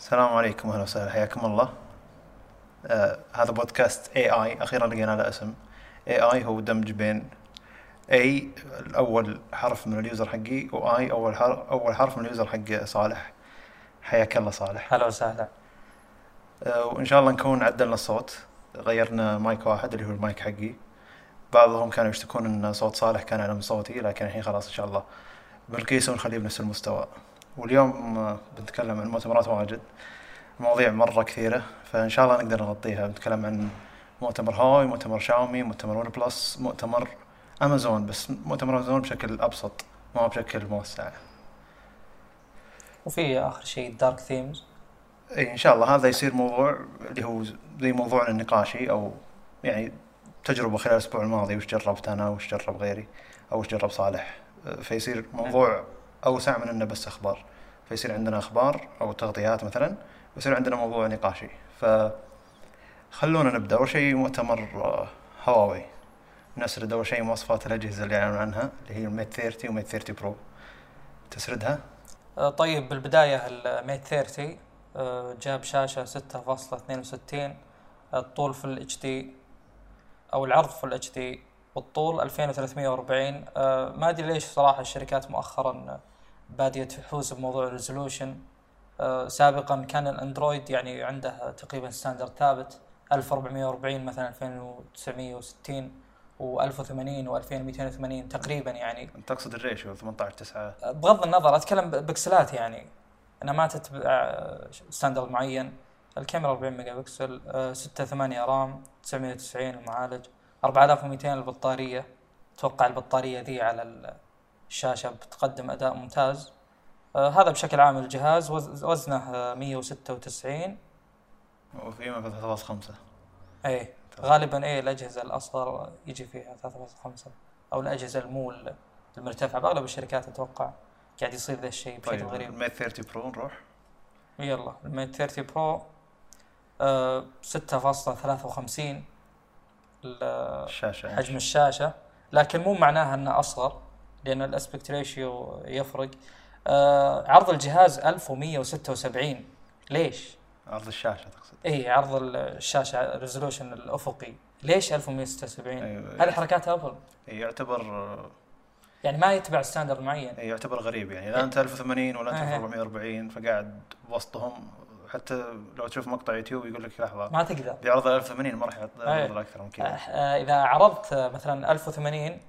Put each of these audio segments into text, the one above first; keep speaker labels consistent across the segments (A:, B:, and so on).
A: السلام عليكم أهلا وسهلا. حياكم الله. آه هذا بودكاست AA أخيرا لقينا له اسم. AA هو دمج بين A الأول حرف من ال user حقي و A أول حرف أول حرف من ال user حق صالح. حياك الله صالح.
B: هلا وسهلا.
A: آه وإن شاء الله نكون عدلنا الصوت. غيرنا مايك واحد اللي هو المايك حقي. بعضهم كانوا يشتكون إن صوت صالح كان أعلى من صوتي لكن الحين خلاص إن شاء الله بنقيسه ونخليه بنفس المستوى. واليوم آه، بنتكلم عن مؤتمرات واجد مواضيع مرة كثيرة فإن شاء الله نقدر نغطيها. بنتكلم عن مؤتمر هواوي مؤتمر شاومي مؤتمر ون بلس مؤتمر أمازون بس مؤتمر أمازون بشكل أبسط ما بشكل موسع.
B: وفي آخر شيء dark themes
A: إي إن شاء الله. هذا يصير موضوع اللي هو زي موضوعنا النقاشي أو يعني تجربة خلال الأسبوع الماضي وش جربت أنا وش جرب غيري أو وش جرب صالح. فيصير موضوع أوسع من أنه بس أخبار. فيصير عندنا أخبار أو تغطيات مثلا ويصير عندنا موضوع نقاشي. ف خلونا نبدأ. أول شيء مؤتمر آه، هواوي. نسرد أول شيء مواصفات الأجهزة اللي اعلنوا عنها اللي هي ال Mate 30 و Mate 30 Pro. تسردها؟
B: آه، طيب بالبداية ال Mate 30 آه، جاب شاشة 6.62 الطول Full HD أو العرض في ال HD والطول 2340 آه، ما أدري ليش صراحة الشركات مؤخرا بادية تفوز بموضوع ال resolution سابقا كان الأندرويد يعني عنده تقريبا standard ثابت 1440 مثلا 2960 و1080 و2280 تقريبا يعني.
A: أنت تقصد ال ratio 18 9
B: بغض النظر أتكلم بكسلات يعني. أنا ما تتبع standard معين. الكاميرا 40 ميجا بكسل 6 8 رام 990 المعالج 4200 البطارية. أتوقع البطارية ذي على الشاشة بتقدم أداء ممتاز. آه، هذا بشكل عام الجهاز وز- وزنه آه، 196
A: وقيمه 3.5
B: إيه غالبا إيه الأجهزة الأصغر يجي فيها 3.5 أو الأجهزة المو المرتفعة بأغلب الشركات أتوقع قاعد يصير ذا الشيء بشكل
A: طيب
B: غريب.
A: ال Mate 30 Pro نروح.
B: يلا ال Mate 30 Pro. آه 6.53 ال-
A: الشاشة يعني.
B: حجم الشاشة. لكن مو معناها إنه أصغر. لأن ال aspect ratio يفرق. آه عرض الجهاز 1176 ليش؟
A: عرض الشاشة تقصد.
B: اي عرض الشاشة ال resolution الأفقي. ليش 1176
A: أيوة.
B: هذه حركات أبل.
A: يعتبر
B: يعني ما يتبع standard معين.
A: يعتبر غريب يعني. لا أنت 1080 ولا أنت
B: إيه.
A: 1440 فقاعد وسطهم حتى لو تشوف مقطع يوتيوب يقول لك لحظة
B: ما تقدر.
A: بيعرض 1080 ما راح يعرض
B: إيه.
A: أكثر من كذا
B: إذا عرضت مثلا 1080 آه،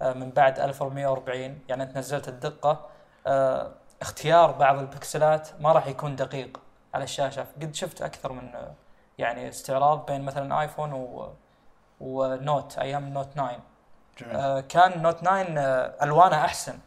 B: من بعد 1440 يعني أنت نزلت الدقة. آه، اختيار بعض البكسلات ما راح يكون دقيق على الشاشة. قد شفت أكثر من آه، يعني استعراض بين مثلا آيفون و و Note أيام Note 9
A: جميل.
B: آه، كان Note 9 آه، ألوانه أحسن.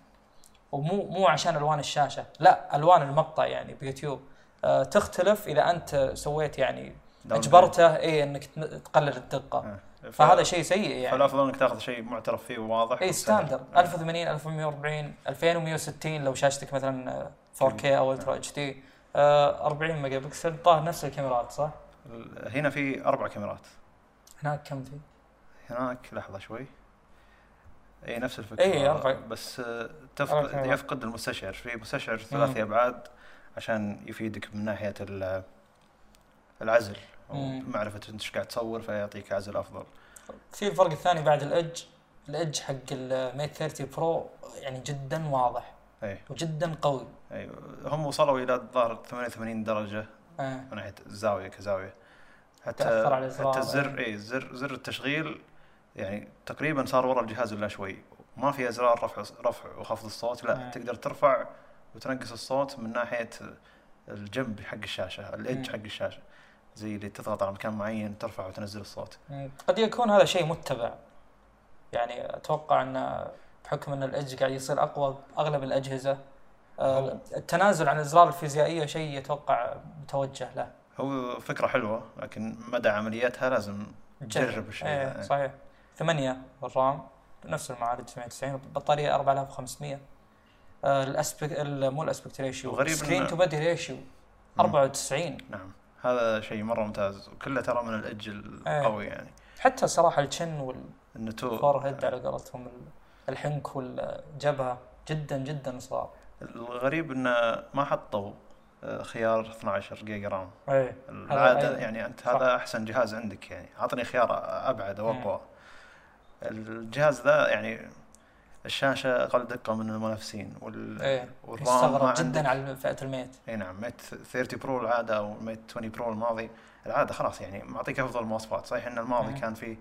B: ومو مو عشان ألوان الشاشة لا ألوان المقطع يعني بيوتيوب. آه، تختلف اذا أنت سويت يعني إجبرته اي إنك تقلل الدقة.
A: آه.
B: فهذا شيء سيء يعني
A: فالافضل إنك تاخذ شيء معترف فيه وواضح
B: اي. standard
A: آه.
B: 1080 1140 2160 لو شاشتك مثلا آه، 4K أو Ultra HD 40 ميجا بكسل طاهر نفس الكاميرات صح؟
A: هنا في أربع كاميرات
B: هناك كم في؟
A: هناك لحظة شوي اي نفس الفكرة
B: إي، أربع.
A: بس آه، تفقد. يفقد المستشعر في مستشعر ثلاثي أبعاد عشان يفيدك من ناحية ال- العزل. ومعرفه أنت إيش قاعد تصور فيعطيك عزل أفضل
B: في الفرق الثاني بعد الإدج الإدج حق الميت 30 برو يعني جدا واضح
A: أي
B: وجدا قوي
A: أي هم وصلوا إلى الظاهر 88
B: درجة.
A: من ناحية الزاويه كزاوية حتى
B: تأثر على.
A: حتى الزر أي زر زر التشغيل يعني تقريبا صار ورا الجهاز إلا شوي ما في أزرار رفع رفع وخفض الصوت لا
B: آه.
A: تقدر ترفع وتنقص الصوت من ناحية الجنب حق الشاشة
B: الإدج.
A: حق الشاشة زي اللي تضغط على مكان معين ترفع وتنزل الصوت.
B: مم. قد يكون هذا شيء متبع. يعني أتوقع أن بحكم أن ال edge قاعد يصير أقوى باغلب الأجهزة
A: هو-
B: التنازل عن الإزرار الفيزيائية شيء يتوقع متوجه له.
A: هو فكرة حلوة لكن مدى عملياتها لازم تجرب الشيء
B: إيه
A: ذا.
B: صحيح. 8 ال RAM نفس المعالج 990 البطاريه 4500 آه، ال aspect ال- مو ال aspect
A: ratio
B: وغريب
A: screen
B: to body ratio 94
A: نعم. هذا شيء مرة ممتاز. وكله ترى من ال edge
B: إيه.
A: القوي يعني.
B: حتى صراحة ال
A: chin النتو
B: وال forehead على قولتهم ال- الحنك والجبهة جدا جدا صغار
A: الغريب إنه ما حطوا آه، خيار 12 جيجا RAM.
B: إيه.
A: العادة
B: أيوة.
A: يعني أنت
B: صح.
A: هذا أحسن جهاز عندك يعني. اعطني خيار أبعد أو اقوى الجهاز ذا يعني الشاشة أقل دقه من المنافسين وال... إيه
B: وال
A: RAM
B: جدا على فئة ال
A: Mate. إي نعم Mate 30 Pro العادة أو Mate 20 Pro الماضي. العادة خلاص يعني معطيك أفضل المواصفات. صحيح إن الماضي
B: مم.
A: كان فيه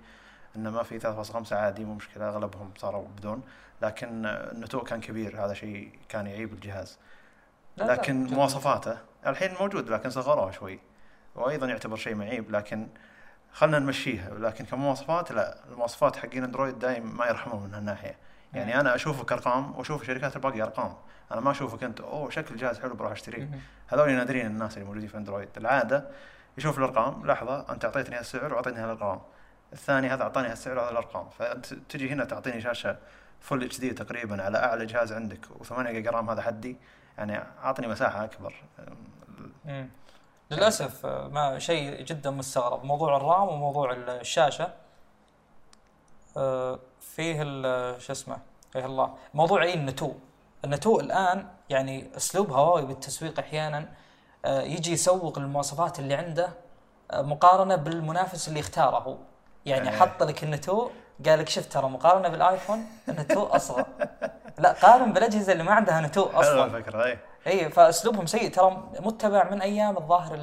A: إنه ما في 3.5 عادي مو مشكلة أغلبهم صاروا بدون. لكن النتوء كان كبير هذا شيء كان يعيب الجهاز.
B: لا لا،
A: لكن
B: جدا.
A: مواصفاته الحين موجود لكن صغروها شوي. وأيضا يعتبر شيء معيب لكن خلنا نمشيها. لكن كمواصفات لا المواصفات حقين أندرويد دايم ما يرحمون من هالناحية. يعني. أنا أشوفك ارقام وأشوف الشركات الباقيه أرقام. أنا ما أشوفك أنت أوه شكل الجهاز حلو بروح
B: أشتريه.
A: هذول نادرين الناس اللي موجودين في أندرويد. العادة يشوف الأرقام لحظة أنت أعطيتني هالسعر وأعطيتني هالأرقام. الثاني هذا أعطاني هالسعر وهذا الأرقام. فأنت تجي هنا تعطيني شاشة full HD تقريبا على أعلى جهاز عندك و8 جيجا RAM هذا حدي. يعني أعطني مساحة أكبر.
B: مم. للأسف آه، ما شيء جدا مستغرب. موضوع ال RAM وموضوع الشاشة. فيه ال- شو اسمه فيه الله موضوع اي النتو. النتو الآن يعني اسلوب هواوي بالتسويق أحيانا آه، يجي يسوق المواصفات اللي عنده آه، مقارنة بالمنافس اللي اختاره هو. يعني
A: إيه.
B: حط لك النتو قال لك شفت ترى مقارنة بالآيفون النتو أصغر. لا قارن بالأجهزة اللي ما عندها نتو
A: حلوة
B: أصلا.
A: الفكرة اي
B: اي فأسلوبهم سيء. ترى متبع من أيام الظاهر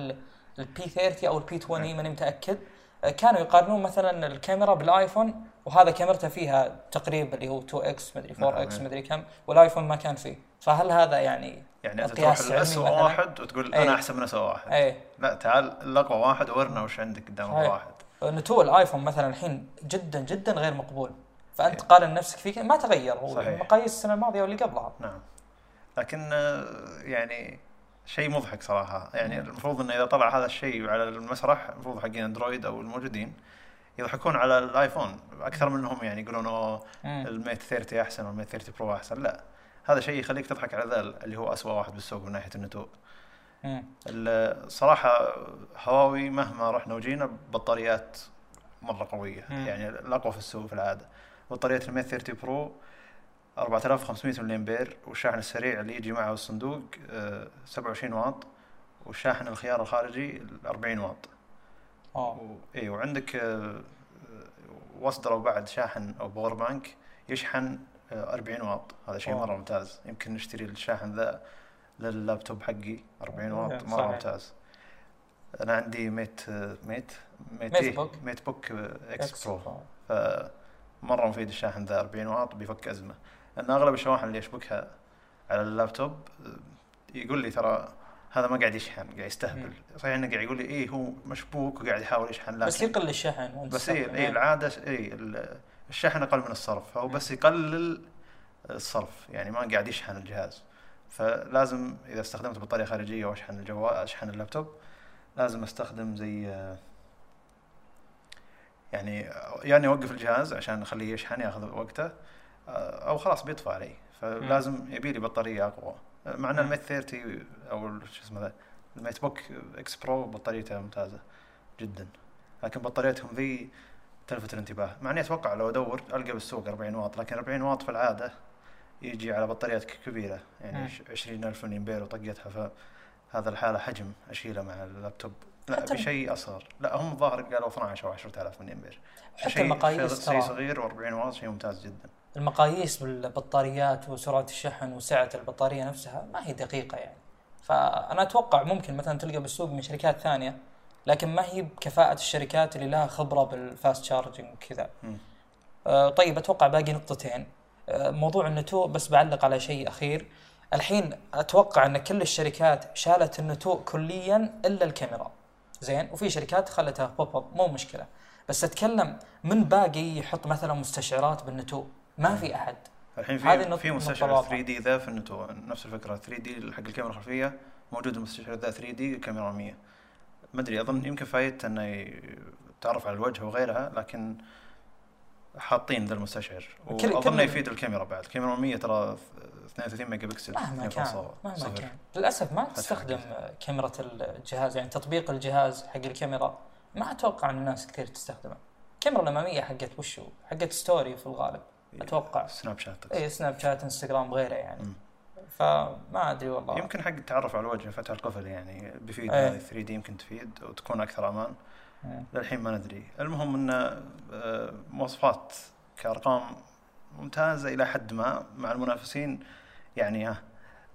B: ال P 30 أو ال P 20 ماني متأكد. آه، كانوا يقارنون مثلا الكاميرا بالآيفون وهذا كاميرته فيها تقريبا اللي هو 2 X مدري 4 X
A: نعم.
B: مدري كم والآيفون ما كان فيه. فهل هذا يعني
A: يعني انت تروح
B: مثلاً؟
A: واحد وتقول
B: إيه.
A: أنا احسن من اسوء واحد.
B: اي
A: لا تعال الاقوى واحد ورنا وش عندك قدام
B: صحيح.
A: واحد.
B: نتوء الآيفون مثلا الحين جدا جدا غير مقبول. فأنت قارن نفسك فيه ما تغير هو.
A: صحيح.
B: مقاييس السنة الماضية واللي قبلها.
A: نعم. لكن آه، يعني شيء مضحك صراحة. يعني المفروض إنه إذا طلع هذا الشيء على المسرح المفروض حقين أندرويد أو الموجودين يضحكون على الآيفون أكثر منهم يعني يقولون أوه
B: مم.
A: الميت 30 أحسن والميت 30 برو أحسن لا هذا شيء يخليك تضحك على ذا اللي هو اسوء واحد بالسوق من ناحية النتوء
B: مم.
A: الصراحه هواوي مهما رحنا وجينا بطاريات مرة قوية
B: مم.
A: يعني الأقوى في السوق في العادة بطارية ال Mate 30 Pro 4500 ملي امبير والشاحن السريع اللي يجي معه الصندوق آه، 27 واط والشاحن الخيار الخارجي 40 واط. اي وعندك آه، آه، واصدروا بعد شاحن أو power bank يشحن آه، 40 واط هذا شيء. مرة ممتاز يمكن نشتري الشاحن ذا لللابتوب حقي 40 واط
B: صحيح.
A: مرة ممتاز أنا عندي Mate آه، Mate Mate,
B: Mate
A: إيه؟ Book. MateBook آه،
B: X
A: X
B: Pro.
A: فمره مفيد الشاحن ذا 40 واط بيفك أزمة لأن أغلب الشواحن اللي اشبكها على اللابتوب آه، يقول لي ترى هذا ما قاعد يشحن قاعد يستهبل. صحيح إنه قاعد يقول لي إيه هو مشبوك وقاعد يحاول يشحن لكن
B: بس يقل الشحن
A: بس اي
B: تستخدم.
A: اي العادة اي ال- الشحن أقل من الصرف فهو بس يقلل الصرف يعني ما قاعد يشحن الجهاز. فلازم إذا استخدمت بطارية خارجية وأشحن الجوال أشحن اللابتوب لازم أستخدم زي يعني يعني أوقف الجهاز عشان أخليه يشحن ياخذ وقته أو خلاص بيطفى علي. فلازم يبي لي بطارية أقوى. مع ان.
B: ال
A: Mate 30 أو شو اسمه ذا ال MateBook X Pro بطاريته ممتازة جدا. لكن بطاريتهم ذي تلفت الانتباه. مع اني أتوقع لو أدور ألقى بالسوق 40 واط لكن 40 واط في العادة يجي على بطاريات
B: كبيرة.
A: يعني 20000 ملي امبير وطقتها فهذا الحالة حجم أشيلة مع اللابتوب. لا بشيء أصغر. لا هم الظاهر قالوا 12 أو 10000 ملي امبير
B: حتى المقاييس
A: شيء صغير و40 واط شيء ممتاز جدا.
B: المقاييس بالبطاريات وسرعة الشحن وسعة البطارية نفسها ما هي دقيقة يعني. فأنا أتوقع ممكن مثلا تلقى بالسوق من شركات ثانية لكن ما هي بكفاءة الشركات اللي لها خبرة بال fast charging
A: وكذا.
B: آه، طيب أتوقع باقي نقطتين. آه، موضوع النتش بس بعلق على شيء أخير. الحين أتوقع أن كل الشركات شالت النتش كليا إلا الكاميرا. زين؟ وفي شركات خلتها pop up مو مشكلة. بس أتكلم من باقي يحط مثلا مستشعرات بالنتش ما في أحد.
A: الحين في في مستشعر
B: نقطة
A: 3D ذا في النتش نفس الفكرة. 3D حق الكاميرا الخلفية موجود المستشعر ذا 3D كاميرا 100 ما أدري أظن يمكن فايدته انه يتعرف على الوجه وغيرها لكن حاطين ذا المستشعر. وأظن يفيد الكاميرا بعد. الكاميرا 100 ترى 32 ميجا بكسل
B: مهما كان.
A: 2.0
B: مهما. كان. للأسف ما تستخدم كاميرا الجهاز يعني تطبيق الجهاز حق الكاميرا ما أتوقع أن الناس كثير تستخدمه. الكاميرا الأمامية حقت وشو؟ حقت story في الغالب. أتوقع.
A: سناب شات
B: اي سناب شات انستغرام غيره يعني.
A: مم.
B: فما أدري والله.
A: يمكن حق التعرف على الوجه فتح القفل يعني بيفيد
B: إيه.
A: هذه 3D يمكن تفيد وتكون أكثر أمان.
B: مم.
A: للحين ما ندري. المهم إن آه، مواصفات كأرقام ممتازة إلى حد ما مع المنافسين. يعني ها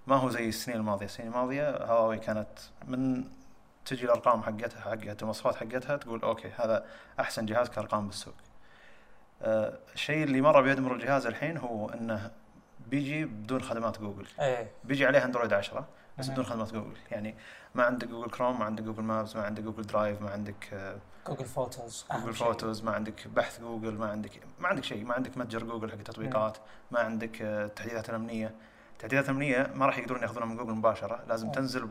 A: ما هو زي السنين الماضية. السنين الماضية هواوي كانت من تجي الأرقام حقتها حقت المواصفات حقتها تقول okay هذا أحسن جهاز كأرقام بالسوق. آه، الشيء اللي مرة بيدمر الجهاز الحين هو إنه بيجي بدون خدمات جوجل.
B: إيه.
A: بيجي عليه أندرويد 10 بس
B: مهم.
A: بدون خدمات جوجل. يعني ما عندك جوجل كروم ما عندك جوجل مابس ما عندك جوجل درايف ما عندك آه،
B: جوجل فوتوز
A: جوجل. فوتوز ما عندك بحث جوجل ما عندك ما عندك شيء. ما عندك متجر جوجل حق التطبيقات ما عندك آه، التحديثات الأمنية. التحديثات الأمنية ما راح يقدرون يأخذونها من جوجل مباشرة. لازم
B: مم.
A: تنزل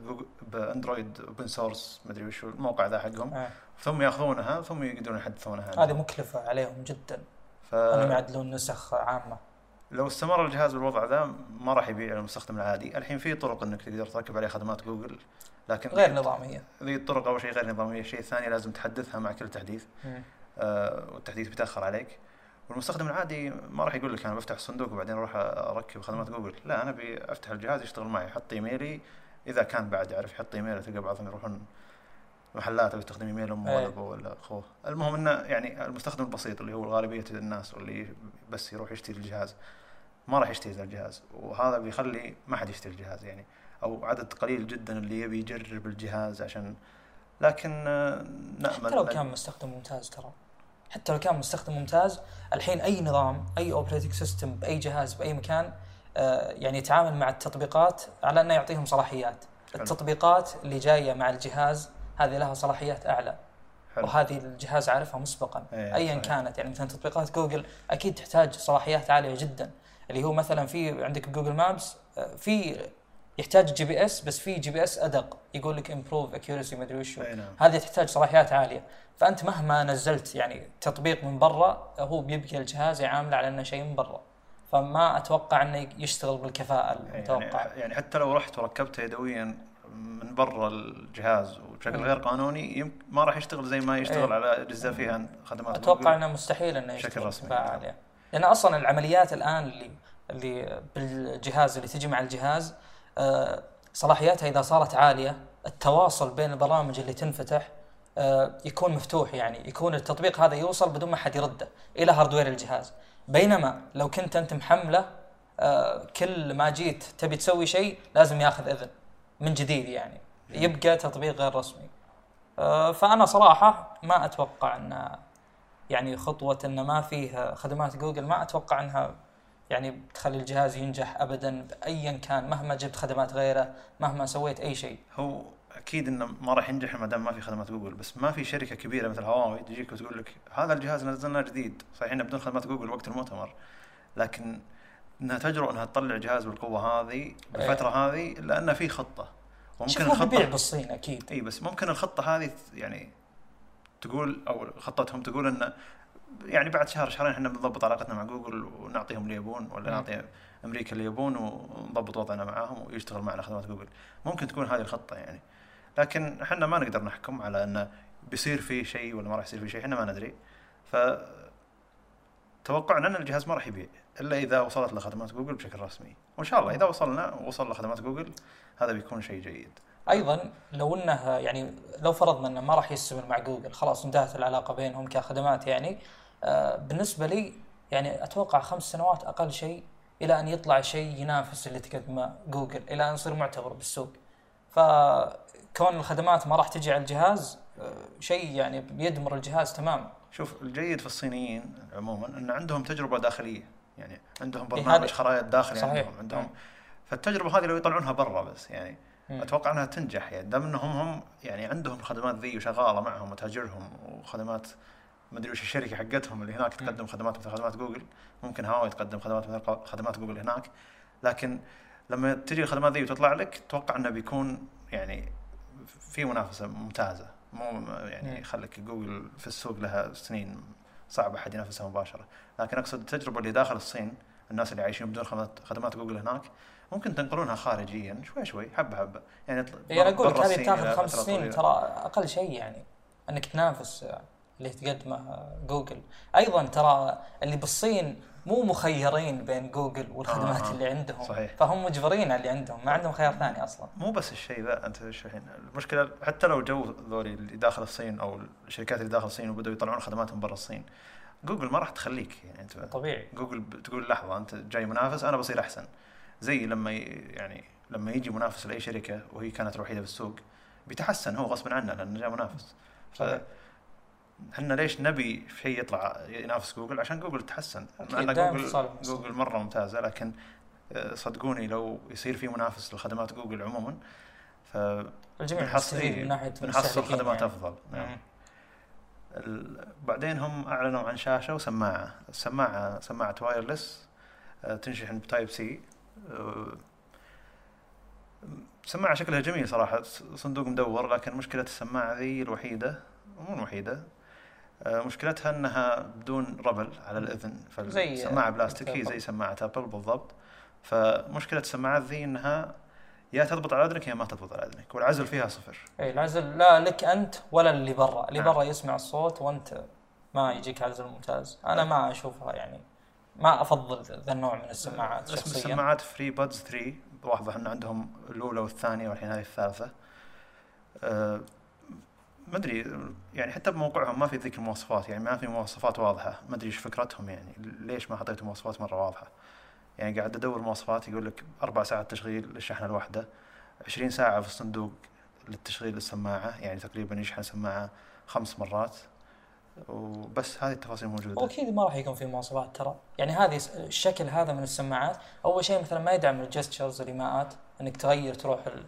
A: بأندرويد open source ما أدري وش الموقع ذا حقهم.
B: إيه.
A: ثم يأخذونها ثم يقدرون يحدثونها.
B: هذه مكلفة عليهم جدا.
A: ف...
B: انهم يعدلون نسخ عامة.
A: لو استمر الجهاز بالوضع ذا ما راح يبيع للمستخدم العادي. الحين في طرق إنك تقدر تركب عليه خدمات جوجل لكن
B: غير نظامية.
A: ذي الطرق أول شيء غير نظامية الشيء الثاني لازم تحدثها مع كل تحديث. آه والتحديث بيتأخر عليك. والمستخدم العادي ما راح يقول لك أنا بفتح الصندوق وبعدين أروح أركب خدمات جوجل. لا أنا أبي أفتح الجهاز يشتغل معي أحط إيميلي. إذا كان بعد يعرف يحط ايميله تلقى بعضهم يروحون محلات ويستخدم ايميل أمه ولا
B: إيه.
A: أبوه ولا أخوه. المهم إنه يعني المستخدم البسيط اللي هو غالبيه الناس واللي بس يروح يشتري الجهاز ما راح يشتري ذا الجهاز. وهذا بيخلي ما حد يشتري الجهاز يعني. أو عدد قليل جدا اللي يبي يجرب الجهاز عشان لكن آه، نأمل
B: حتى لو كان مستخدم ممتاز ترى. حتى لو كان مستخدم ممتاز الحين أي نظام أي operating system بأي جهاز بأي مكان آه، يعني يتعامل مع التطبيقات على أنه يعطيهم صلاحيات. التطبيقات اللي جاية مع الجهاز هذه لها صلاحيات أعلى.
A: حلو.
B: وهذه الجهاز عارفها مسبقا.
A: إيه،
B: إيه
A: صحيح.
B: كانت يعني مثلا تطبيقات جوجل أكيد تحتاج صلاحيات عالية جدا. اللي هو مثلا في عندك جوجل مابس آه، في يحتاج جي بي إس بس في جي بي إس أدق. يقول لك improve accuracy ما أدري وش هو.
A: إي نعم.
B: هذه تحتاج صلاحيات عالية. فأنت مهما نزلت يعني تطبيق من برا هو بيبقى الجهاز يعامله على إنه شيء من برا. فما أتوقع إنه يشتغل بالكفاءة المتوقعه
A: يعني, يعني حتى لو رحت وركبته يدويا من برا الجهاز وبشكل
B: مم.
A: غير قانوني يمكن ما راح يشتغل زي ما يشتغل
B: إيه.
A: على اجهزه فيها خدمات أتوقع.
B: إنه مستحيل إنه
A: بشكل
B: يشتغل
A: رسمي.
B: بكفاءه عاليه لأن أصلا العمليات الآن اللي اللي بالجهاز اللي تجي مع الجهاز آه، صلاحياتها إذا صارت عالية التواصل بين البرامج اللي تنفتح آه، يكون مفتوح يعني يكون التطبيق هذا يوصل بدون ما حد يرده إلى hardware الجهاز بينما لو كنت أنت محملة آه، كل ما جيت تبي تسوي شيء لازم ياخذ إذن من جديد يعني يبقى تطبيق غير رسمي. آه، فأنا صراحة ما أتوقع أن يعني خطوة أن ما فيه خدمات جوجل ما أتوقع أنها يعني بتخلي الجهاز ينجح ابدا ايا كان مهما جبت خدمات غيره مهما سويت أي شيء.
A: هو أكيد إنه ما راح ينجح ما دام ما في خدمات جوجل بس ما في شركة كبيرة مثل هواوي تجيك وتقول لك هذا الجهاز نزلناه جديد. صحيح إنه بدون خدمات جوجل وقت المؤتمر لكن إنها تجرؤ إنها تطلع جهاز بالقوة هذه بالفترة هذه لأن في
B: خطة.
A: وممكن
B: هو بيبيع
A: الخطه
B: بالصين أكيد.
A: إي بس ممكن الخطة هذه يعني تقول أو خطتهم تقول انه يعني بعد شهر شهرين إحنا بنضبط علاقتنا مع جوجل ونعطيهم اللي يبون ولا. نعطي أمريكا اللي يبون ونضبط وضعنا معاهم ويشتغل معنا خدمات جوجل. ممكن تكون هذه الخطة يعني. لكن إحنا ما نقدر نحكم على انه بيصير فيه شيء ولا ما راح يصير فيه شيء إحنا ما ندري. ف توقعنا إن الجهاز ما راح يبيع. إلا إذا وصلت له خدمات جوجل بشكل رسمي. وإن شاء الله إذا وصلنا وصل لخدمات جوجل هذا بيكون شيء جيد.
B: أيضا لو إنه يعني لو فرضنا إنه ما راح يستمر مع جوجل خلاص انتهت العلاقة بينهم كخدمات يعني آه، بالنسبة لي يعني أتوقع خمس سنوات أقل شيء إلى أن يطلع شيء ينافس اللي تقدمه جوجل إلى أن يصير معتبر بالسوق. فكون الخدمات ما راح تجي على الجهاز آه، شيء يعني بيدمر الجهاز تماما.
A: شوف الجيد في الصينيين عموما إن عندهم تجربة داخلية. يعني عندهم
B: إيه
A: برنامج خرائط داخلي
B: صحيح.
A: عندهم عندهم
B: مم.
A: فالتجربة هذه لو يطلعونها برا بس يعني
B: مم.
A: أتوقع إنها تنجح يعني دام إنهم هم يعني عندهم خدمات ذي وشغالة معهم وتاجرهم وخدمات ما أدري وش الشركة حقتهم اللي هناك تقدم خدمات مثل خدمات جوجل ممكن هواوي تقدم خدمات مثل خدمات جوجل هناك لكن لما تجي الخدمات ذي وتطلع لك أتوقع إنه بيكون يعني في منافسة ممتازة مو يعني
B: مم.
A: يخليك جوجل في السوق لها سنين صعب احد ينافسها مباشرة لكن أقصد التجربه اللي داخل الصين الناس اللي عايشين بدون خدمات جوجل هناك ممكن تنقلونها خارجيا شوي شوي حبه حبة يعني
B: يعني أقول لك هذه بتاخذ
A: إلى
B: خمس سنين. ترى أقل شيء يعني أنك تنافس اللي تقدمه جوجل أيضا ترى اللي بالصين مو مخيرين بين جوجل والخدمات
A: آه، آه.
B: اللي عندهم
A: صحيح.
B: فهم مجبرين على اللي عندهم ما عندهم خيار ثاني أصلا
A: مو بس الشيء ذا أنت الحين المشكلة حتى لو جو ذولي اللي داخل الصين أو الشركات اللي داخل الصين وبدأوا يطلعون خدماتهم برا الصين جوجل ما راح تخليك يعني أنت
B: طبيعي.
A: جوجل بتقول لحظة أنت جاي منافس أنا بصير أحسن. زي لما يعني لما يجي منافس لأي شركة وهي كانت الوحيدة بالسوق بيتحسن هو غصبا عنه لأنه جاء منافس. إحنا ليش نبي شيء يطلع ينافس جوجل؟ عشان جوجل
B: أكيد،
A: مع ان جوجل. جوجل مرة ممتازة لكن آه، صدقوني لو يصير في منافس لخدمات جوجل عموما ف
B: الجميع
A: بنحصل
B: مستفيد
A: إيه،
B: من ناحية
A: بنحصل خدمات
B: يعني.
A: أفضل. نعم. بعدين هم أعلنوا عن شاشة وسماعة. السماعه سماعة wireless تنشحن ب Type-C سماعة شكلها جميل صراحة. س- صندوق مدور لكن مشكلة السماعة ذي الوحيدة مو الوحيدة. آه، مشكلتها إنها بدون ربل على الإذن. بلاستيكية
B: أبل.
A: زي سماعة أبل بالضبط. فمشكلة السماعات ذي إنها يا تضبط على اذنك يا ما تضبط على اذنك والعزل فيها صفر.
B: اي العزل لا لك أنت ولا اللي برا. اللي
A: نعم.
B: برا يسمع الصوت وأنت ما يجيك عزل ممتاز. أنا ما أشوفها يعني ما أفضل ذا النوع من السماعات
A: اسم السماعات FreeBuds 3 واضح إن عندهم الأولى والثانية والحين هذه الثالثة. أه ما أدري يعني حتى بموقعهم ما في ذيك المواصفات يعني ما في مواصفات واضحة. ما أدري إيش فكرتهم يعني ليش ما حطيتوا مواصفات مرة واضحة؟ يعني قاعد أدور مواصفات يقول لك أربع ساعات تشغيل للشحنة الواحدة 20 ساعة في الصندوق للتشغيل السماعه يعني تقريبا يشحن سماعة خمس مرات. وبس هذه التفاصيل موجودة.
B: واكيد ما راح يكون في مواصفات ترى. يعني هذه الشكل هذا من السماعات أول شيء مثلا ما يدعم ال gestures الايماءات إنك تغير تروح ال-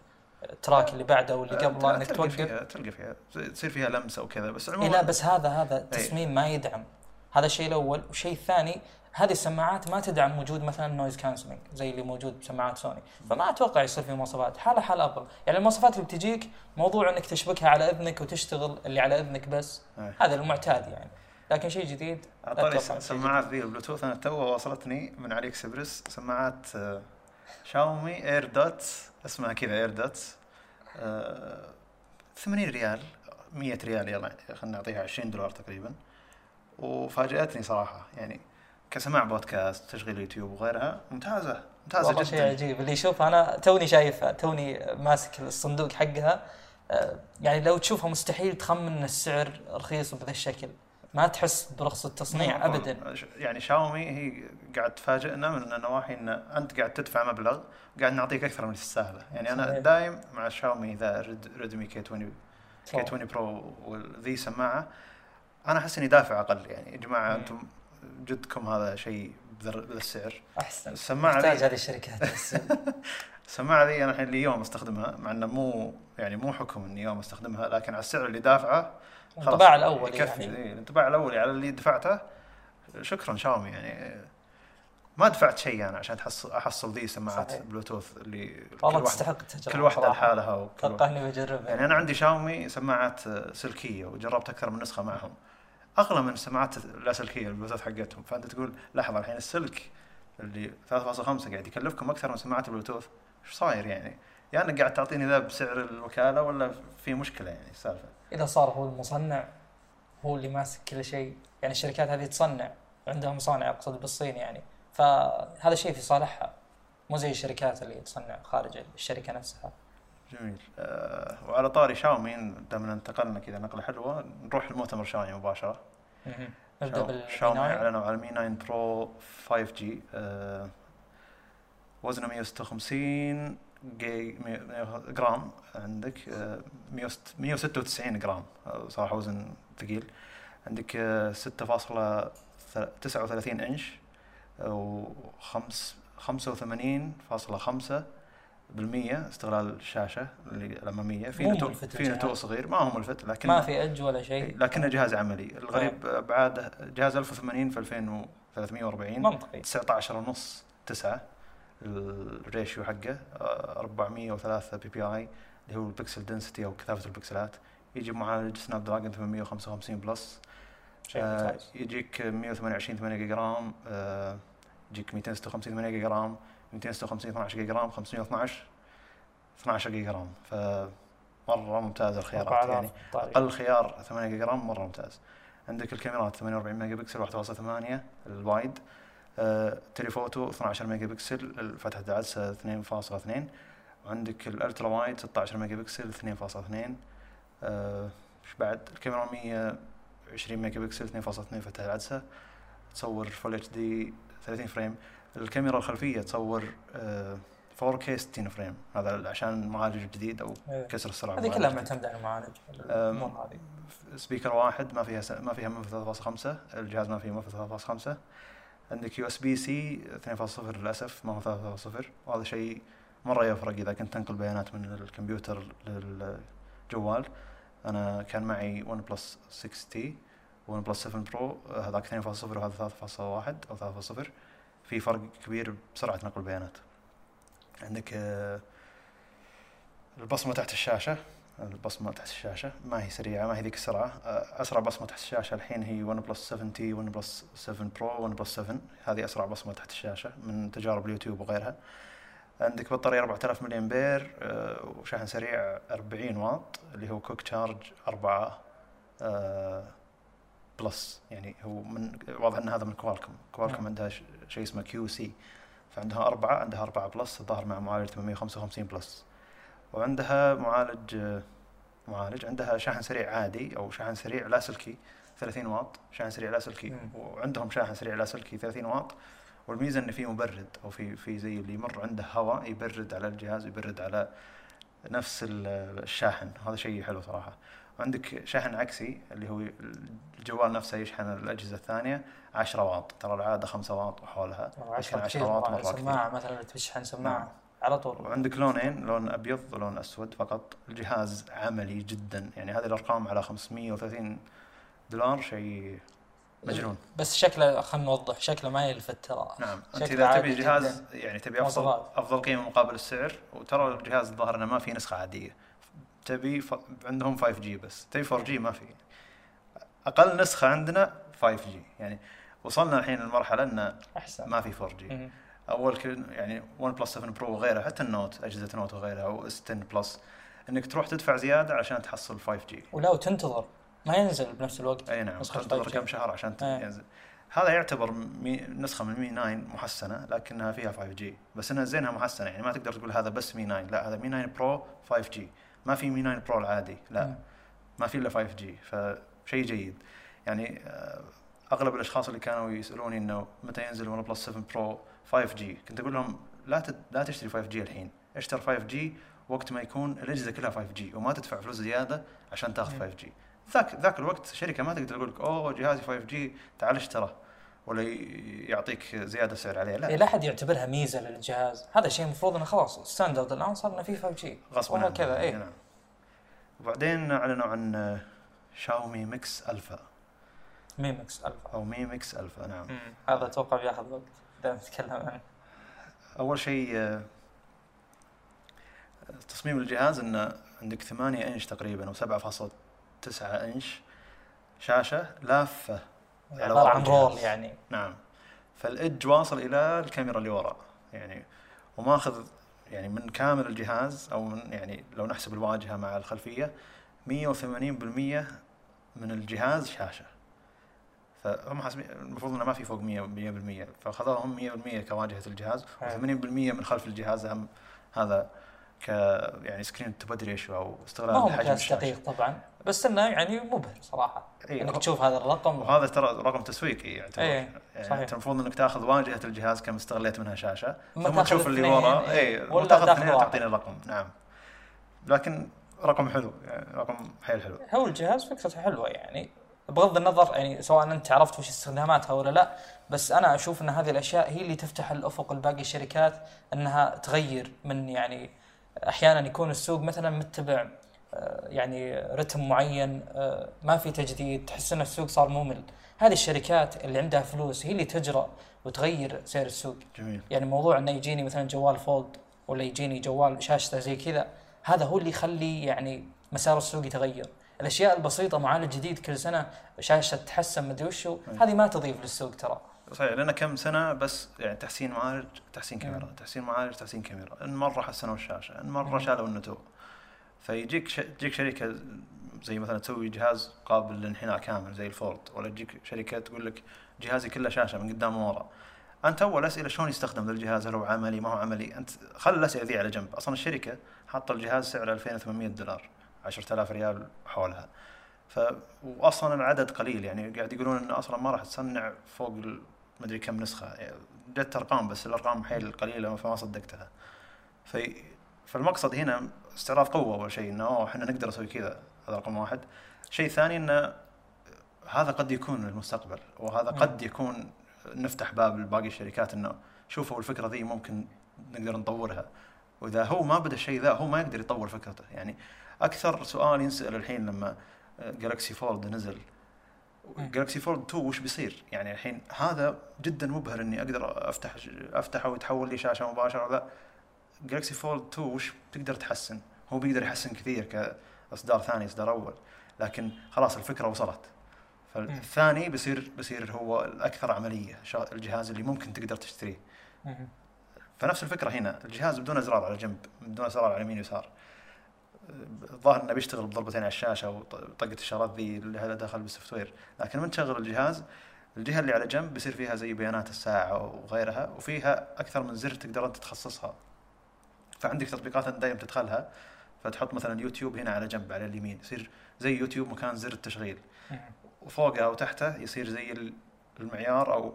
B: ال track اللي بعده واللي قبله
A: آه، إنك
B: توقف.
A: فيها تلقى فيها. تصير فيها لمسة وكذا بس
B: إيه
A: عموما
B: لا بس هذا هذا تصميم ما يدعم. هذا الشيء الأول. والشيء الثاني هذه السماعات ما تدعم وجود مثلا noise cancelling زي اللي موجود بسماعات سوني. فما أتوقع يصير في مواصفات. حالة حال ابل يعني المواصفات اللي بتجيك موضوع إنك تشبكها على إذنك وتشتغل اللي على إذنك بس.
A: إيه.
B: هذا المعتاد يعني. لكن شيء جديد أعطاني
A: سماعات ذي البلوتوث أنا توها وصلتني من علي اكسبرس سماعات آه، شاومي AirDots اسمها كذا AirDots آه، 80 ريال. 100 ريال يلا خلينا نعطيها 20 دولار تقريبا. وفاجأتني صراحة. يعني كسماع بودكاست تشغيل يوتيوب وغيرها ممتازة ممتازة
B: والله شيء
A: جدا.
B: عجيب. اللي يشوف أنا توني شايفها توني ماسك الصندوق حقها. آه، يعني لو تشوفها مستحيل تخمن إن السعر رخيص بهذا الشكل. ما تحس برخص التصنيع ابدا.
A: يعني شاومي هي قاعد تفاجئنا من نواحي إن أنت قاعد تدفع مبلغ قاعد نعطيك أكثر من تستاهله يعني
B: أنا.
A: دايم مع شاومي ذا Red- Redmi K20 K20 Pro وذي سماعة أنا أحس إني دافع أقل. يعني يا
B: جماعة.
A: أنتم جدكم هذا شيء بذا السعر
B: أحسن.
A: السماعه
B: تحتاج هذه الشركات.
A: السماعه ذي أنا الحين لي يوم أستخدمها مع إنه مو يعني مو حكم إني يوم أستخدمها لكن على السعر اللي دافعه خلاص.
B: الانطباع الأول
A: يكفي.
B: يعني.
A: يعني. الانطباع الاولي على اللي دفعته. شكرا شاومي يعني ما دفعت شيء أنا عشان تحصل أحصل ذي سماعات
B: صحيح.
A: بلوتوث اللي
B: والله تستحق التجربه
A: كل
B: واحدة.
A: لحالها أتوقع.
B: اني بجربها
A: يعني أنا عندي شاومي سماعات سلكية وجربت أكثر من نسخة معهم. أغلى من السماعات اللاسلكيه البلوتوث حقتهم. فأنت تقول لحظة الحين السلك اللي 3.5 قاعد يكلفكم أكثر من سماعات البلوتوث؟ إيش صاير يعني؟ يا أنك قاعد تعطيني ذا بسعر الوكالة ولا في مشكلة يعني السالفة؟
B: إذا صار هو المصنع هو اللي ماسك كل شيء. يعني الشركات هذه تصنع عندها مصانع أقصد بالصين يعني. فهذا شيء في صالحها. مو زي الشركات اللي تصنع خارج الشركة نفسها.
A: جميل. أه وعلى طاري شاومي دامنا انتقلنا كذا نقلة حلوة نروح لمؤتمر شاومي مباشرة.
B: نبدأ
A: شاومي
B: Mi 9.
A: اعلنوا على Mi 9 Pro 5G. أه وزنه 156 جي جرام عندك. أه 196 جرام. أه صراحة وزن ثقيل. عندك أه 6.39 إنش و 85.5 بالمية استغلال الشاشة اللي الأمامية في نتوء
B: ملفت
A: في. نتوء صغير ما هو ملفت لكن
B: ما في أج ولا شيء.
A: لكنه جهاز عملي. الغريب ابعاده جهاز 1080 في 2340
B: منطقي.
A: 19 ونص 9 ال ratio حقه آه، 403 PPI اللي هو ال pixel density أو كثافة البكسلات. يجي معالج Snapdragon 855 Plus.
B: شيء
A: آه، يجيك 128 8 جيجا RAM. آه، يجيك 256 8 جيجا RAM. 256 12 جيجا RAM 512 12 جيجا RAM ف مره ممتازه الخيارات يعني أقل خيار 8 جيجا RAM مرة ممتاز. عندك الكاميرات 48 ميجا بكسل 1.8 ال wide. آه، telephoto 12 ميجا بكسل فتحة العدسة 2.2 وعندك ال ultra wide 16 ميجا بكسل 2.2 آه، إيش بعد؟ الكاميرا 20 ميجا بكسل 2.2 فتحة العدسة تصور full HD 30 frame. الكاميرا الخلفية تصور آه، 4K 60 frame. هذا عشان معالج جديد أو
B: إيه.
A: كسر السرعة
B: هذه كلها معتمدة على المعالج. الأمور هذه.
A: speaker واحد ما فيها س... ما فيها منفذ 3.5 الجهاز ما فيه منفذ 3.5 عندك USB-C 2.0 للأسف ما هو 3.0 وهذا شيء مرة يفرق إذا كنت تنقل بيانات من الكمبيوتر للجوال. أنا كان معي OnePlus 6T OnePlus 7 Pro هذاك 2.0 وهذا 3.1 أو 3.0 في فرق كبير بسرعة نقل البيانات. عندك آه، البصمة تحت الشاشة. البصمة تحت الشاشة ما هي سريعة ما هي ذيك السرعة. آه، أسرع بصمة تحت الشاشة الحين هي ون بلس 7 تي ون بلس 7 برو ون بلس 7 هذه أسرع بصمة تحت الشاشة من تجارب اليوتيوب وغيرها. عندك بطارية 4000 ملي امبير وشحن سريع 40 واط اللي هو Quick Charge 4 آه، plus. يعني هو من واضح إن هذا من كوالكم. كوالكم
B: نعم.
A: عندها شيء اسمه QC فعندها أربعة عندها أربعة plus الظاهر مع معالج 855 Plus. وعندها معالج معالج عندها شاحن سريع عادي أو شاحن سريع لاسلكي 30 واط. شاحن سريع لاسلكي
B: مم.
A: وعندهم شاحن سريع لاسلكي 30 واط. والميزة إن في مبرد أو في في زي اللي يمر عنده هواء يبرد على الجهاز يبرد على نفس ال- الشاحن. هذا شيء حلو صراحة. وعندك شاحن عكسي اللي هو الجوال نفسه يشحن الأجهزة الثانية 10 واط. ترى العادة 5 واط وحولها. يشحن
B: 10
A: 10
B: كثير
A: واط.
B: مرة.
A: كثير.
B: سماعة مثلا تشحن سماعة
A: نعم.
B: على طول.
A: وعندك لونين لون أبيض ولون أسود فقط. الجهاز عملي جدا. يعني هذه الأرقام على 530 دولار شيء مجنون.
B: بس شكله خلينا نوضح شكله ما يلفت ترى.
A: نعم. أنت
B: إذا
A: تبي جهاز. يعني تبي أفضل
B: مواصفات.
A: أفضل قيمة مقابل السعر وترى الجهاز الظاهر إنه ما في نسخة عادية. تبي ف... عندهم 5G بس. تبي 4G ما في. أقل نسخة عندنا 5G يعني وصلنا الحين لمرحلة انه
B: أحسن.
A: ما في
B: 4G.
A: أول كل يعني OnePlus 7 Pro وغيرها حتى ال Note أجهزة Note وغيرها أو S10 Plus إنك تروح تدفع زيادة عشان تحصل 5G
B: ولا وتنتظر ما ينزل بنفس الوقت.
A: أي نعم تنتظر
B: 5G.
A: كم شهر عشان
B: إيه.
A: ينزل. هذا يعتبر Mi نسخة من Mi 9 محسنة لكنها فيها 5G بس إنها زينها محسنة يعني ما تقدر تقول هذا بس Mi 9 لا هذا Mi 9 Pro 5G ما في Mi 9 Pro العادي لا. ما في إلا 5G فشيء جيد. يعني آه، أغلب الأشخاص اللي كانوا يسألوني إنه متى ينزل OnePlus 7 Pro 5G كنت أقول لهم لا تد... لا تشتري 5G الحين. اشتر 5G وقت ما يكون الأجهزة كلها 5G وما تدفع فلوس زيادة عشان تاخذ
B: مم.
A: 5G. ذاك ذاك الوقت شركة ما تقدر تقول لك أوه جهازي 5G تعال اشتره. ولا يعطيك زيادة سعر عليه؟
B: إيه،
A: لا
B: لا أحد يعتبرها ميزة للجهاز. هذا شيء المفروض إنه خلاص standard الآن صار إنه في 5G
A: غصبا عنه. إي
B: اي
A: نعم. وبعدين أعلنوا عن Xiaomi Mix Alpha. Mi
B: Mix Alpha.
A: أو Mi Mix Alpha نعم.
B: هذا أتوقع بياخذ وقت. دائما نتكلم عنه.
A: أول شيء آه، تصميم الجهاز إنه عندك 8 إنش تقريبا أو 7.9 إنش شاشة لافة.
B: عباره عن رول. يعني.
A: نعم. فالإدج واصل إلى الكاميرا اللي ورا يعني وماخذ يعني من كامل الجهاز أو من يعني لو نحسب الواجهة مع الخلفية 180% من الجهاز شاشة. فهم حاسبين المفروض إنه ما في فوق 100 100% فاخذوهم 100% كواجهة الجهاز و80% من خلف الجهاز هم هذا ك يعني screen to ratio أو استغلال
B: ما هو مقياس دقيق طبعا بس إنه يعني مبهر صراحة.
A: إيه، إنك
B: تشوف هذا الرقم.
A: وهذا ترى رقم تسويقي يعتبر.
B: إيه،
A: يعني
B: صحيح.
A: أنت المفروض إنك تأخذ واجهة الجهاز كم استغليت منها
B: شاشة
A: ثم تشوف اللي ورا.
B: إيه،
A: اي
B: ولا
A: وتأخذ
B: تأخذ
A: اثنين. تعطيني الرقم نعم. لكن رقم حلو يعني رقم حيل حلو.
B: هو الجهاز فكرته حلوة يعني بغض النظر يعني سواء أنت عرفت وش استخداماتها ولا لا بس أنا أشوف إن هذه الأشياء هي اللي تفتح الأفق لباقي الشركات إنها تغير من يعني أحيانا يكون السوق مثلا متبع آه، يعني رتم معين آه، ما في تجديد تحس إن السوق صار ممل. هذه الشركات اللي عندها فلوس هي اللي تجرأ وتغير سير السوق.
A: جميل.
B: يعني موضوع إنه يجيني مثلا جوال فولد ولا يجيني جوال شاشته زي كذا هذا هو اللي يخلي يعني مسار السوق يتغير. الأشياء البسيطة معالج جديد كل سنة شاشة تتحسن مدري وشو هذه ما تضيف للسوق ترى.
A: صحيح لنا كم سنة بس يعني تحسين معالج تحسين كاميرا تحسين معالج تحسين كاميرا. إن مرة حسنوا الشاشه إن مرة
B: مم.
A: شالوا النتو فيجيك ش... تجيك شركة زي مثلا تسوي جهاز قابل للانحناء كامل زي الفورد ولا تجيك شركة تقول لك جهازي كله شاشة من قدام وورا أنت أول أسئلة شلون يستخدم ذا الجهاز؟ هل هو عملي؟ ما هو عملي؟ أنت خل الأسئلة ذي على جنب. أصلا الشركة حاطة الجهاز سعره 2800 دولار 10000 ريال حولها. ف واصلا العدد قليل يعني قاعد يقولون انه أصلا ما راح تصنع فوق ال- مدري كم نسخة. جت ارقام بس الأرقام حيل قليلة فما صدقتها. في فالمقصد هنا استعراض قوة أول شيء إنه إحنا نقدر نسوي كذا. هذا رقم واحد. شيء ثاني إنه هذا قد يكون المستقبل وهذا
B: مم.
A: قد يكون نفتح باب لباقي الشركات إنه شوفوا الفكرة ذي ممكن نقدر نطورها. وإذا هو ما بدا الشيء ذا هو ما يقدر يطور فكرته. يعني أكثر سؤال ينسأل الحين لما Galaxy Fold نزل. Galaxy Fold 2 وش بيصير؟ يعني الحين هذا جدا مبهر إني أقدر أفتح أفتحه ويتحول لي شاشة مباشرة لا Galaxy Fold 2 وش تقدر تحسن؟ هو بيقدر يحسن كثير كإصدار ثاني إصدار أول. لكن خلاص الفكرة وصلت. فالثاني بيصير بيصير هو الأكثر عملية الجهاز اللي ممكن تقدر تشتريه.
B: مهم.
A: فنفس الفكرة هنا. الجهاز بدون أزرار على جنب بدون أزرار على يمين ويسار. الظاهر إنه بيشتغل بضربتين على الشاشة وطقة الشغلات ذي اللي هذا داخل بالسوفت وير لكن من تشغل الجهاز الجهة اللي على جنب بيصير فيها زي بيانات الساعة وغيرها وفيها أكثر من زر تقدر أنت تخصصها فعندك تطبيقات أنت دائما تدخلها فتحط مثلا يوتيوب هنا على جنب على اليمين يصير زي يوتيوب مكان زر التشغيل. وفوقها وتحته يصير زي ال- المعيار أو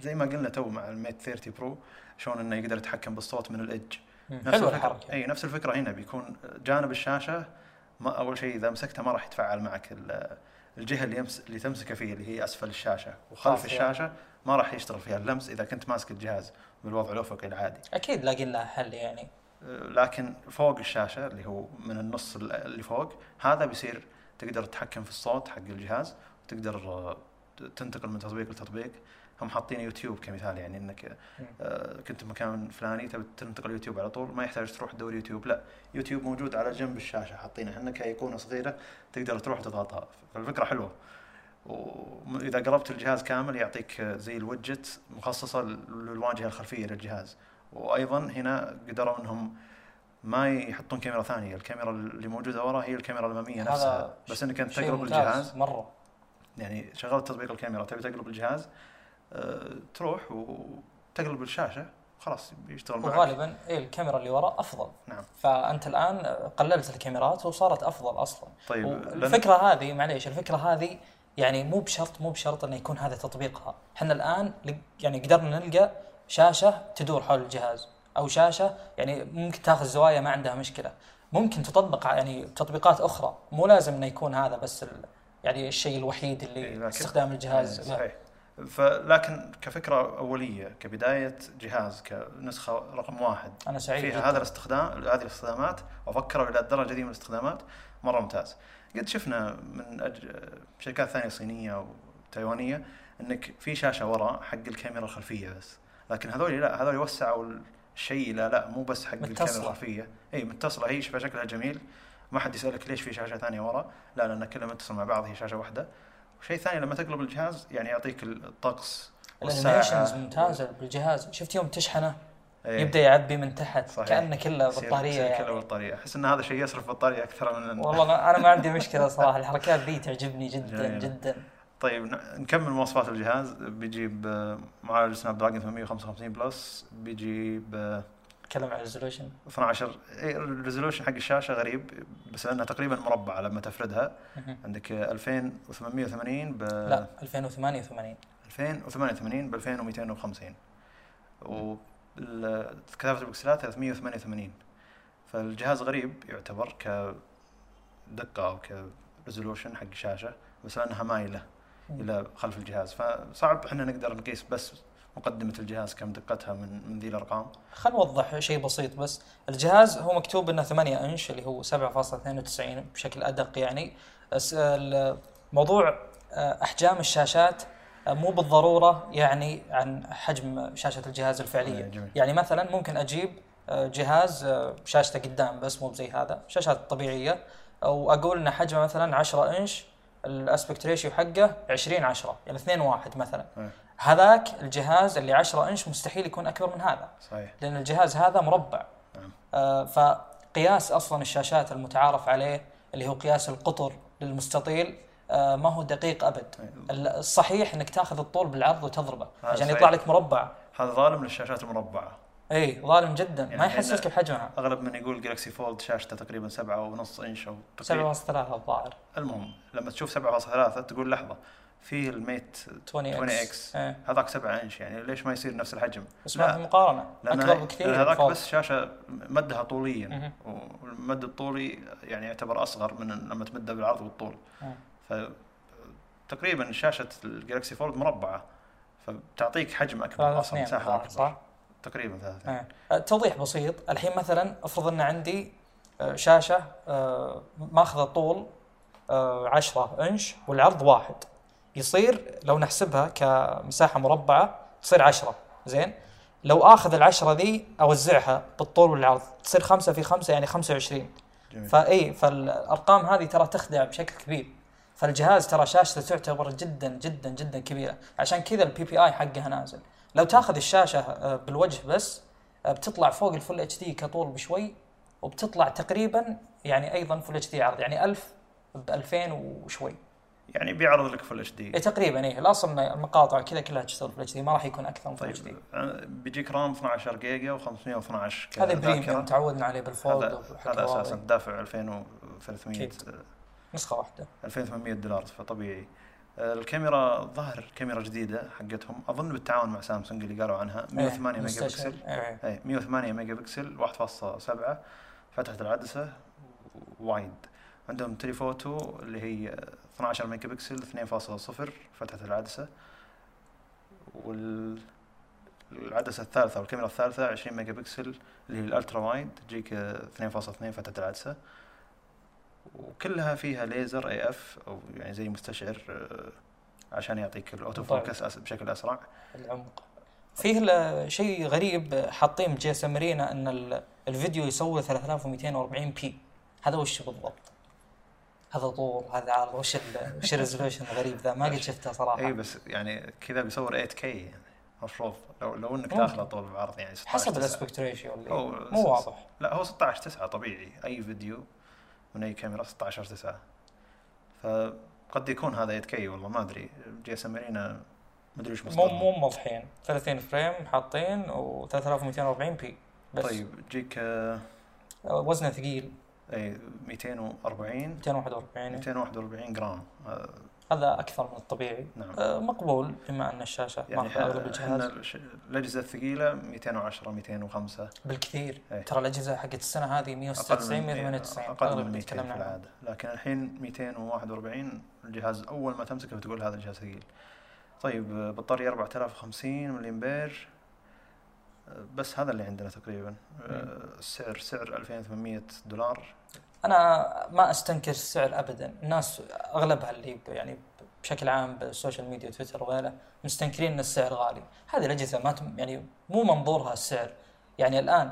A: زي ما قلنا تو مع ال Mate 30 Pro شلون إنه يقدر يتحكم بالصوت من ال
B: edge.
A: نفس
B: حلوة
A: الفكرة.
B: الحركة.
A: اي نفس الفكرة. هنا بيكون جانب الشاشة ما أول شيء إذا مسكته ما راح يتفاعل معك ال- الجهة اللي يمس اللي تمسكه فيه اللي هي أسفل الشاشة وخلف
B: خلاص
A: الشاشة ما راح يشتغل فيها. اللمس إذا كنت ماسك الجهاز بالوضع الأفقي العادي.
B: أكيد لاقين لها حل يعني.
A: لكن فوق الشاشة اللي هو من النص اللي فوق هذا بيصير تقدر تتحكم في الصوت حق الجهاز وتقدر آه، تنتقل من تطبيق لتطبيق. هم حاطين يوتيوب كمثال يعني إنك آه، كنت بمكان فلاني تبي تنتقل يوتيوب على طول ما يحتاج تروح تدور يوتيوب لا يوتيوب موجود على جنب الشاشة حاطينه إحنا كايقونه صغيرة تقدر تروح وتضغطها فالفكرة حلوة. وإذا قربت الجهاز كامل يعطيك زي الوجت مخصصة للواجهة الخلفية للجهاز. وأيضا هنا قدروا إنهم ما يحطون كاميرا ثانية الكاميرا اللي موجودة ورا هي الكاميرا الاماميه نفسها. بس إنك انت تقلب الجهاز.
B: مرة.
A: يعني شغلت تطبيق الكاميرا تبي تقلب الجهاز تروح وتقلب الشاشة خلاص بيشتغل معك.
B: وغالبا إيه الكاميرا اللي ورا أفضل.
A: نعم.
B: فأنت الآن قللت الكاميرات وصارت أفضل أصلا.
A: طيب لن-
B: الفكرة هذه معليش الفكرة هذه يعني مو بشرط مو بشرط انه يكون هذا تطبيقها. إحنا الآن يعني قدرنا نلقى شاشة تدور حول الجهاز أو شاشة يعني ممكن تأخذ زوايا ما عندها مشكلة. ممكن تطبق يعني تطبيقات أخرى. مو لازم إنه يكون هذا بس ال يعني الشيء الوحيد
A: إيه،
B: اللي
A: لكن-
B: استخدام الجهاز.
A: آه،
B: له.
A: صحيح. فلكن كفكرة أولية كبداية جهاز كنسخة رقم واحد
B: أنا سعيد
A: فيها.
B: جداً.
A: هذا الاستخدام هذه الاستخدامات وفكروا إلى الدرجه دي من الاستخدامات مرة ممتاز. قد شفنا من أج... شركات ثانية صينية أو تايوانية إنك في شاشة ورا حق الكاميرا الخلفية بس. لكن هذول لا هذول وسعوا الشيء لا لا مو بس حق
B: متصلة.
A: الكاميرا الخلفية. إي متصلة. هي شكلها جميل. ما حد يسألك ليش في شاشة ثانية ورا؟ لا لأن كلها متصل مع بعض هي شاشة واحدة. وشيء ثاني لما تقلب الجهاز يعني يعطيك الطقس والساعة
B: ممتازة بالجهاز شفت يوم تشحنه
A: إيه.
B: يبدأ يعبي من تحت
A: صحيح.
B: كأنه كله بطارية
A: يصير كله
B: يعني.
A: بطارية أحس إن هذا شيء يصرف بطارية أكثر من
B: والله أنا- أنا ما عندي مشكلة صراحة الحركات ذي تعجبني جدا
A: جميلة.
B: جدا
A: طيب نكمل مواصفات الجهاز بيجيب آه، معالج Snapdragon 855 Plus بيجيب
B: نتكلم عن ال resolution؟
A: 12 إيه، ال resolution حق الشاشة غريب بس لأنها تقريبا مربعة لما تفردها. عندك آه، 2880 ب
B: لا 2088
A: 2088 ب 2250 وكثافة البكسلات 388 فالجهاز غريب يعتبر كدقة أو ك resolution حق الشاشة بس لأنها مايلة إلى خلف الجهاز. فصعب إحنا نقدر نقيس بس مقدمة الجهاز كم دقتها من من ذي الأرقام؟
B: خل نوضح شيء بسيط بس. الجهاز هو مكتوب إنه 8 إنش اللي هو 7.92 بشكل أدق يعني. بس الموضوع آه، أحجام الشاشات آه، مو بالضرورة يعني عن حجم شاشة الجهاز الفعلية.
A: إيه، جميل.
B: يعني مثلا ممكن أجيب آه، جهاز شاشته قدام بس مو بزي هذا شاشات طبيعية واقول ان حجمه مثلا 10 إنش الأسبكت ريشيو حقه 20 10 يعني 2 1 مثلا.
A: إيه.
B: هذاك الجهاز اللي 10 إنش مستحيل يكون أكبر من هذا.
A: صحيح.
B: لأن الجهاز هذا مربع.
A: نعم.
B: آه فقياس أصلا الشاشات المتعارف عليه اللي هو قياس القطر للمستطيل آه، ما هو دقيق أبد. ال- الصحيح إنك تأخذ الطول بالعرض وتضربه عشان
A: صحيح.
B: يطلع لك مربع.
A: هذا ظالم للشاشات المربعة.
B: إي ظالم جدا.
A: يعني
B: ما يحسسك بحجمها.
A: أغلب من يقول Galaxy Fold شاشته تقريبا سبعة ونص إنش أو تقريبا.
B: 7.3 الظاهر.
A: المهم لما تشوف 7.3 تقول لحظة فيه ال
B: Mate
A: 20
B: 20
A: X
B: إيه.
A: هذاك 7 إنش يعني ليش ما يصير نفس الحجم؟
B: بس ما في مقارنة
A: أكبر
B: بكثير
A: هذاك. بس شاشة مدها طوليا. والمد الطولي يعني يعتبر أصغر من لما تمده بالعرض والطول. ف تقريبا شاشة الجالكسي فولد مربعة فبتعطيك حجم أكبر
B: أصلا
A: مساحه أكبر
B: صح؟
A: تقريبا ثلاثة
B: إيه. آه، توضيح بسيط الحين مثلا افرض أن عندي آه، شاشة آه، ماخذة طول آه، 10 إنش والعرض واحد يصير لو نحسبها كمساحة مربعة تصير 10 زين؟ لو آخذ العشرة ذي أوزعها بالطول والعرض تصير 5 في 5 يعني 25
A: جميل.
B: فاي فالأرقام هذه ترى تخدع بشكل كبير. فالجهاز ترى شاشته تعتبر جدا جدا جدا كبيرة. عشان كذا ال PPI حقها نازل. لو تاخذ الشاشة آه، بالوجه بس آه، بتطلع فوق ال Full HD كطول بشوي وبتطلع تقريبا يعني أيضا Full HD عرض يعني 1000 ب 2000 وشوي.
A: يعني بيعرض لك Full HD
B: إيه تقريبا إيه الاصل المقاطع كذا كلها تشتغل Full HD ما راح يكون أكثر من
A: Full HD بيجيك RAM 12 جيجا و512
B: هذا premium تعودنا عليه بال Fold
A: هذا هذا أساسا دافع 2300
B: أكيد. نسخة واحدة.
A: 2800 دولار فطبيعي. الكاميرا ظهر الكاميرا جديدة حقتهم. أظن بالتعاون مع سامسونج اللي قالوا عنها. 108
B: إيه، mega.
A: pixel.
B: إيه.
A: اي 108 mega pixel 1.7 فتحة العدسة wide. عندهم telephoto اللي هي 12 mega pixel 2.0 فتحة العدسة. وال العدسة الثالثة أو الكاميرا الثالثة 20 mega pixel اللي هي ال ultra wide تجيك آه، 2.2 فتحة العدسة. وكلها فيها ليزر اي اف أو يعني زي مستشعر آه، عشان يعطيك ال auto
B: طيب.
A: focus أس- بشكل أسرع.
B: العمق. فيه ال- شيء غريب حاطين بجي اس امرينا إن ال- الفيديو يصور 3240 P. هذا وش بالضبط؟ هذا طول هذا عرض وش ال وش ال resolution الغريب ذا ما قد شفته صراحة.
A: إي بس يعني كذا بيصور 8 K يعني. المفروض لو لو
B: إنك.
A: تاخذه طول بعرض يعني 16
B: حسب.
A: ال
B: aspect ratio اللي
A: هو
B: مو واضح.
A: لا هو 16 9 طبيعي. أي فيديو من أي كاميرا 16 9 فقد يكون هذا 8 K والله ما أدري. GSMArena ما أدري وش
B: مو
A: مصدرهم
B: مو موضحين 30 frame حاطين و 3240 P بس. طيب.
A: طيب تجيك آه،
B: وزنه ثقيل.
A: اي 240
B: 241
A: 241 جرام. آه،
B: هذا أكثر من الطبيعي.
A: نعم.
B: آه، مقبول بما أن الشاشة
A: يعني
B: ماخذه
A: أغلب
B: الجهاز.
A: الأجهزة الثقيلة 210 205
B: بالكثير.
A: إيه.
B: ترى الأجهزة حقت السنة هذه 196 198 أقل
A: من
B: اللي
A: 200 في العادة. لكن الحين 241 الجهاز أول ما تمسكه بتقول هذا الجهاز ثقيل. طيب آه، بطارية 4050 ملي إمبير. بس هذا اللي عندنا تقريبا. السعر سعر 2800 دولار.
B: أنا ما أستنكر السعر ابدا. الناس أغلبها اللي يعني بشكل عام بال social media وتويتر وغيره مستنكرين إن السعر غالي. هذه الأجهزة ما تم يعني مو منظورها السعر. يعني الآن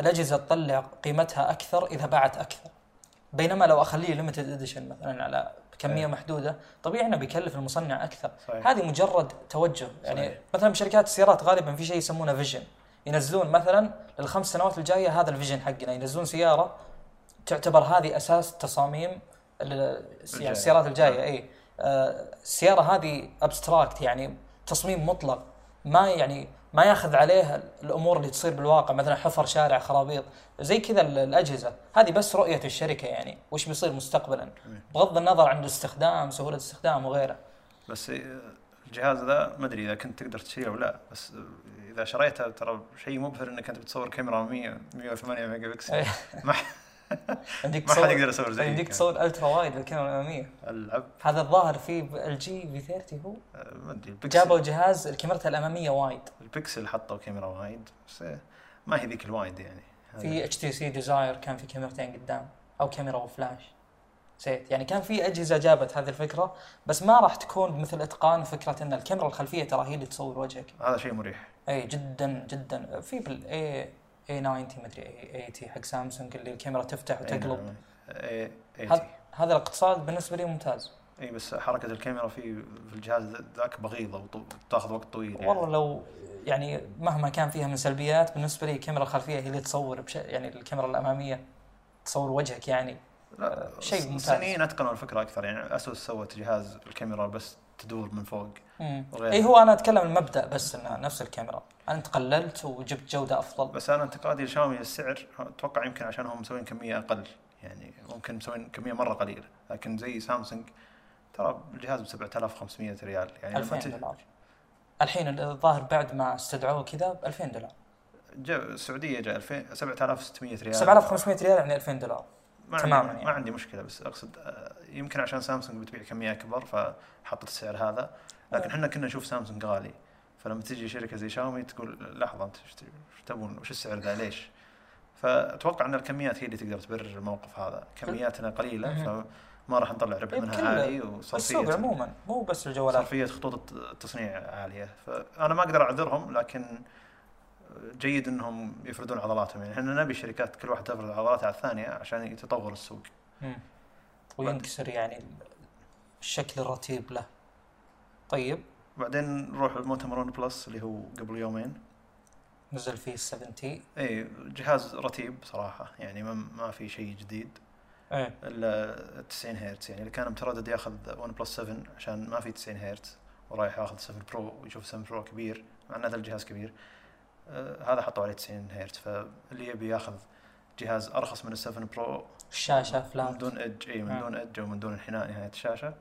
B: الأجهزة تطلع قيمتها أكثر إذا باعت أكثر. بينما لو أخليه limited edition مثلا على كمية
A: إيه.
B: محدودة طبيعي إنه بيكلف المصنع أكثر.
A: صحيح.
B: هذه مجرد توجه. يعني
A: صحيح.
B: مثلا بشركات السيارات غالبا في شيء يسمونه vision ينزلون مثلا للخمس سنوات الجاية هذا ال vision حقنا. ينزلون سيارة تعتبر هذه أساس تصاميم. السيارات الجاية
A: نعم.
B: إي. آه، السيارة هذه abstract يعني تصميم مطلق. ما يعني ما ياخذ عليه الأمور اللي تصير بالواقع مثلا حفر شارع خرابيط. زي كذا ال- الأجهزة. هذه بس رؤية الشركة يعني وش بيصير مستقبلا.
A: جميل.
B: بغض النظر عن الاستخدام سهولة الاستخدام وغيره.
A: بس الجهاز ذا ما أدري إذا كنت تقدر تشتريه أو لا بس إذا شريته ترى شيء مبهر إنك أنت بتصور كاميرا 100 108 ميجا بكسل. ما
B: يمديك
A: ما حد
B: تصور
A: يقدر يصور زي
B: يمديك تصور ultra wide بالكاميرا الأمامية.
A: العب.
B: هذا الظاهر في LG V30 هو.
A: آه، ما أدري
B: جابوا جهاز الكاميرا الأمامية wide.
A: ال Pixel حطوا كاميرا wide بس آه، ما هي ذيك ال wide يعني.
B: في HTC Desire كان في كاميرتين قدام أو كاميرا وفلاش نسيت. يعني كان في أجهزة جابت هذه الفكرة بس ما راح تكون بمثل إتقان فكرة إن الكاميرا الخلفية ترى هي اللي تصور وجهك.
A: هذا شيء مريح.
B: اي جدا جدا. في بال A 90 مدري A 80 حق سامسونج اللي الكاميرا تفتح
A: إيه،
B: وتقلب
A: نعم. إيه، إيه،
B: هذا هذا الاقتصاد بالنسبة لي ممتاز
A: إي بس حركة الكاميرا في في الجهاز ذاك بغيضة وتاخذ وقت طويل يعني.
B: والله لو يعني مهما كان فيها من سلبيات بالنسبة لي الكاميرا الخلفية هي اللي تصور بش... يعني الكاميرا الأمامية تصور وجهك يعني
A: لا
B: شيء ممتاز.
A: الصينيين اتقنوا الفكرة أكثر يعني أسوس سوت جهاز الكاميرا بس تدور من فوق.
B: إي هو أنا أتكلم المبدأ بس إنه نفس الكاميرا أنت قللت وجبت جودة أفضل.
A: بس أنا انتقادي لشاومي السعر. أتوقع يمكن عشان هم مسوين كمية أقل. يعني ممكن مسوين كمية مرة قليلة. لكن زي سامسونج ترى الجهاز ب 7500 ريال. يعني لما
B: 2000
A: تجي
B: دولار. الحين الظاهر بعد ما استدعوه كذا ب 2000 دولار
A: السعودية جاء 2000 7600 ريال.
B: 7500 ريال يعني 2000 دولار.
A: ما
B: تماماً
A: عندي
B: يعني.
A: ما عندي مشكلة بس أقصد آه، يمكن عشان سامسونج بتبيع كمية أكبر فحطت السعر هذا. لكن. إحنا كنا نشوف سامسونج غالي. فلما تجي شركة زي شاومي تقول لحظة أنت إيش تبون؟ وش السعر ذا؟ ليش؟ فأتوقع إن الكميات هي اللي تقدر تبرر الموقف هذا، كمياتنا
B: قليلة.
A: فما راح نطلع ربح منها عالي
B: السوق
A: وصرفيه
B: عموما مو بس الجوالات.
A: صرفية خطوط التصنيع عالية، فأنا ما أقدر أعذرهم لكن جيد إنهم يفردون عضلاتهم. يعني إحنا نبي الشركات كل واحدة تفرد عضلاتها على الثانية عشان يتطور السوق.
B: مم. وينكسر يعني الشكل الرتيب له. طيب.
A: بعدين نروح المؤتمر OnePlus اللي هو قبل يومين.
B: نزل فيه ال 7T
A: اي جهاز رتيب صراحة يعني ما, ما في شيء جديد.
B: إيه.
A: إلا 90 هرتز يعني اللي كان متردد ياخذ OnePlus 7 عشان ما في 90 هرتز ورايح ياخذ 7 Pro ويشوف 7 Pro كبير مع إن هذا الجهاز كبير. آه هذا حطوا عليه 90 هرتز فاللي يبي ياخذ جهاز أرخص من ال 7 Pro
B: الشاشة
A: من
B: flat
A: دون edge اي من
B: آه.
A: دون edge ومن دون انحناء نهاية الشاشة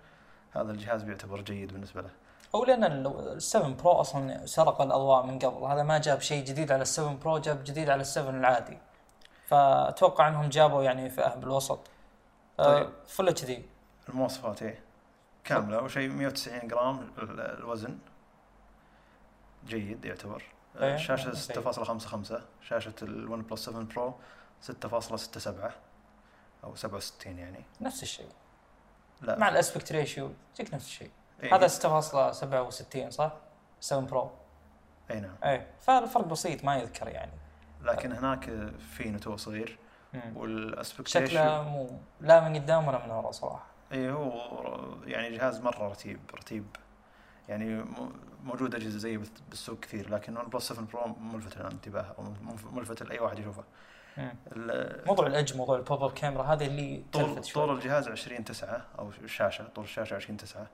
A: هذا الجهاز بيعتبر جيد بالنسبة له.
B: أو لأن ال 7 Pro أصلا سرق الأضواء من قبل. هذا ما جاب شيء جديد على ال 7 Pro جاب جديد على ال 7 العادي. فأتوقع إنهم جابوا يعني فئة بالوسط.
A: طيب.
B: Full HD
A: المواصفات إيه. كاملة. أول شيء 190 جرام ال- الوزن. جيد يعتبر.
B: إيه،
A: الشاشه
B: جيد.
A: 6.55 شاشة ال OnePlus 7 Pro 6.67 أو 67 يعني.
B: نفس الشيء.
A: لا.
B: مع ال aspect ratio تجيك نفس الشيء.
A: إيه،
B: هذا 6.67 صح؟ 7 Pro.
A: إي نعم.
B: إيه فالفرق بسيط ما يذكر يعني.
A: لكن هناك في نتوء صغير
B: مم.
A: وال aspect
B: شكله مو لا من قدام ولا من ورا صراحة.
A: إي هو يعني جهاز مرة رتيب رتيب. يعني موجود أجهزة بال- بالسوق كثير لكن OnePlus 7 Pro ملفت للانتباه أو ملف- ملفت لأي واحد يشوفه.
B: موضوع الاج موضوع ال pop-up camera هذه اللي
A: طول طول الجهاز 20 9 أو الشاشه طول الشاشة 20 9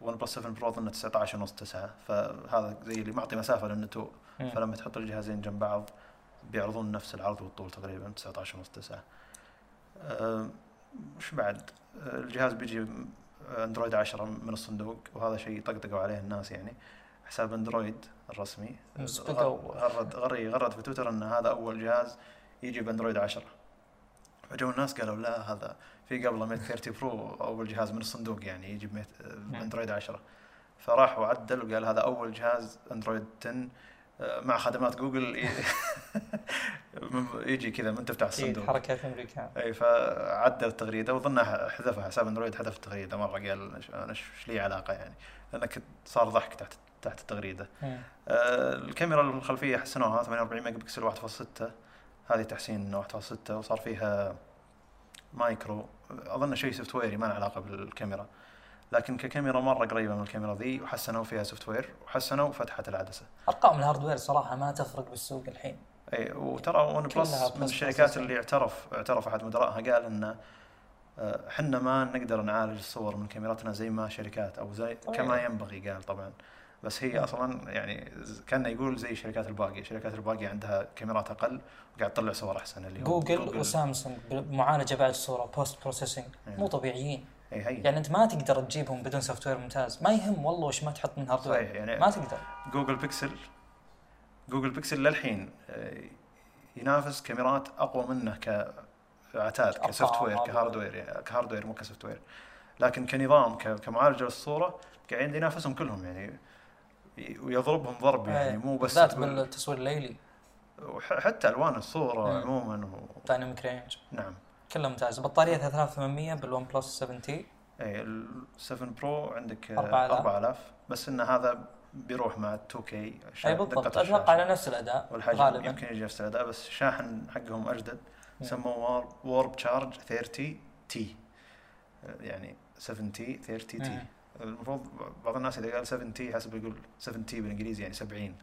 A: OnePlus 7 Pro أظن 19 ونص 9 فهذا زي اللي معطي مسافة للنتوء
B: مم.
A: فلما تحط الجهازين جنب بعض بيعرضون نفس العرض والطول تقريبا 19 ونص 9 أه، وش بعد. الجهاز بيجي أندرويد 10 من الصندوق وهذا شيء طقطقوا عليه الناس يعني. حساب أندرويد الرسمي. غرد غري غرد في تويتر إن هذا أول جهاز يجي بأندرويد 10 فجو الناس قالوا لا هذا في قبله Mate 30 Pro أول جهاز من الصندوق يعني يجي ب Mate باندرويد 10 فراح وعدل وقال هذا أول جهاز أندرويد 10 آه، مع خدمات جوجل يجي كذا من تفتح
B: أكيد
A: الصندوق.
B: حركات امريكان
A: أي فعدل التغريده وظنها حذفها حساب أندرويد حذف التغريده مرة قال أنا إيش لي علاقة يعني؟ لأنه كنت صار ضحك تحت تحت التغريدة.
B: مم.
A: آه، الكاميرا الخلفية حسنوها 48 ميجا بكسل 1.6 هذه تحسين 1.6 وصار فيها macro. أظن شيء software ي ما له علاقة بالكاميرا. لكن ككاميرا مرة قريبة من الكاميرا ذي وحسنوا فيها software وحسنوا فتحة العدسة.
B: أرقام ال hardware صراحة ما تفرق بالسوق الحين.
A: إي وترى ون بلس من الشركات اللي اعترف اعترف أحد مدراءها قال إن آه، إحنا ما نقدر نعالج الصور من كاميراتنا زي ما شركات أو زي
B: طبيعي.
A: كما ينبغي قال طبعا. بس هي. أصلا يعني كان يقول زي الشركات الباقيه، الشركات الباقيه عندها كاميرات أقل وقاعد تطلع صور أحسن اللي هو
B: جوجل, وسامسونج بمعالجه بعد الصورة post processing
A: إيه.
B: مو طبيعيين.
A: اي هي.
B: يعني أنت ما تقدر تجيبهم بدون software ممتاز. ما يهم والله وش ما تحط من hardware
A: صحيح يعني
B: ما تقدر.
A: جوجل بيكسل جوجل بيكسل للحين آه، ينافس كاميرات أقوى منه كعتاد
B: ك
A: software hardware.
B: ك
A: hardware يعني ك hardware مو ك software لكن كنظام كمعالجة للصوره قاعد ينافسهم كلهم. يعني ويضربهم ضرب يعني
B: إيه،
A: مو بس
B: بالذات بالتصوير الليلي.
A: وح- حتى ألوان الصورة
B: مم.
A: عموما و...
B: dynamic range
A: نعم.
B: كله ممتاز بطاريتها 3800 بالون بلس 7 T.
A: اي ال 7 Pro عندك آه،
B: 4000.
A: 4000 بس إن هذا بيروح مع 2K
B: أي بالضبط. أتوقع على نفس الأداء
A: والحجم
B: غالبا.
A: يمكن يجي نفس الأداء بس الشاحن حقهم
B: أجدد.
A: سموه Warp Charge 30T. يعني 7T
B: 30T.
A: المفروض بعض الناس إذا قال 7T حسب يقول 7T بالإنجليزي يعني 70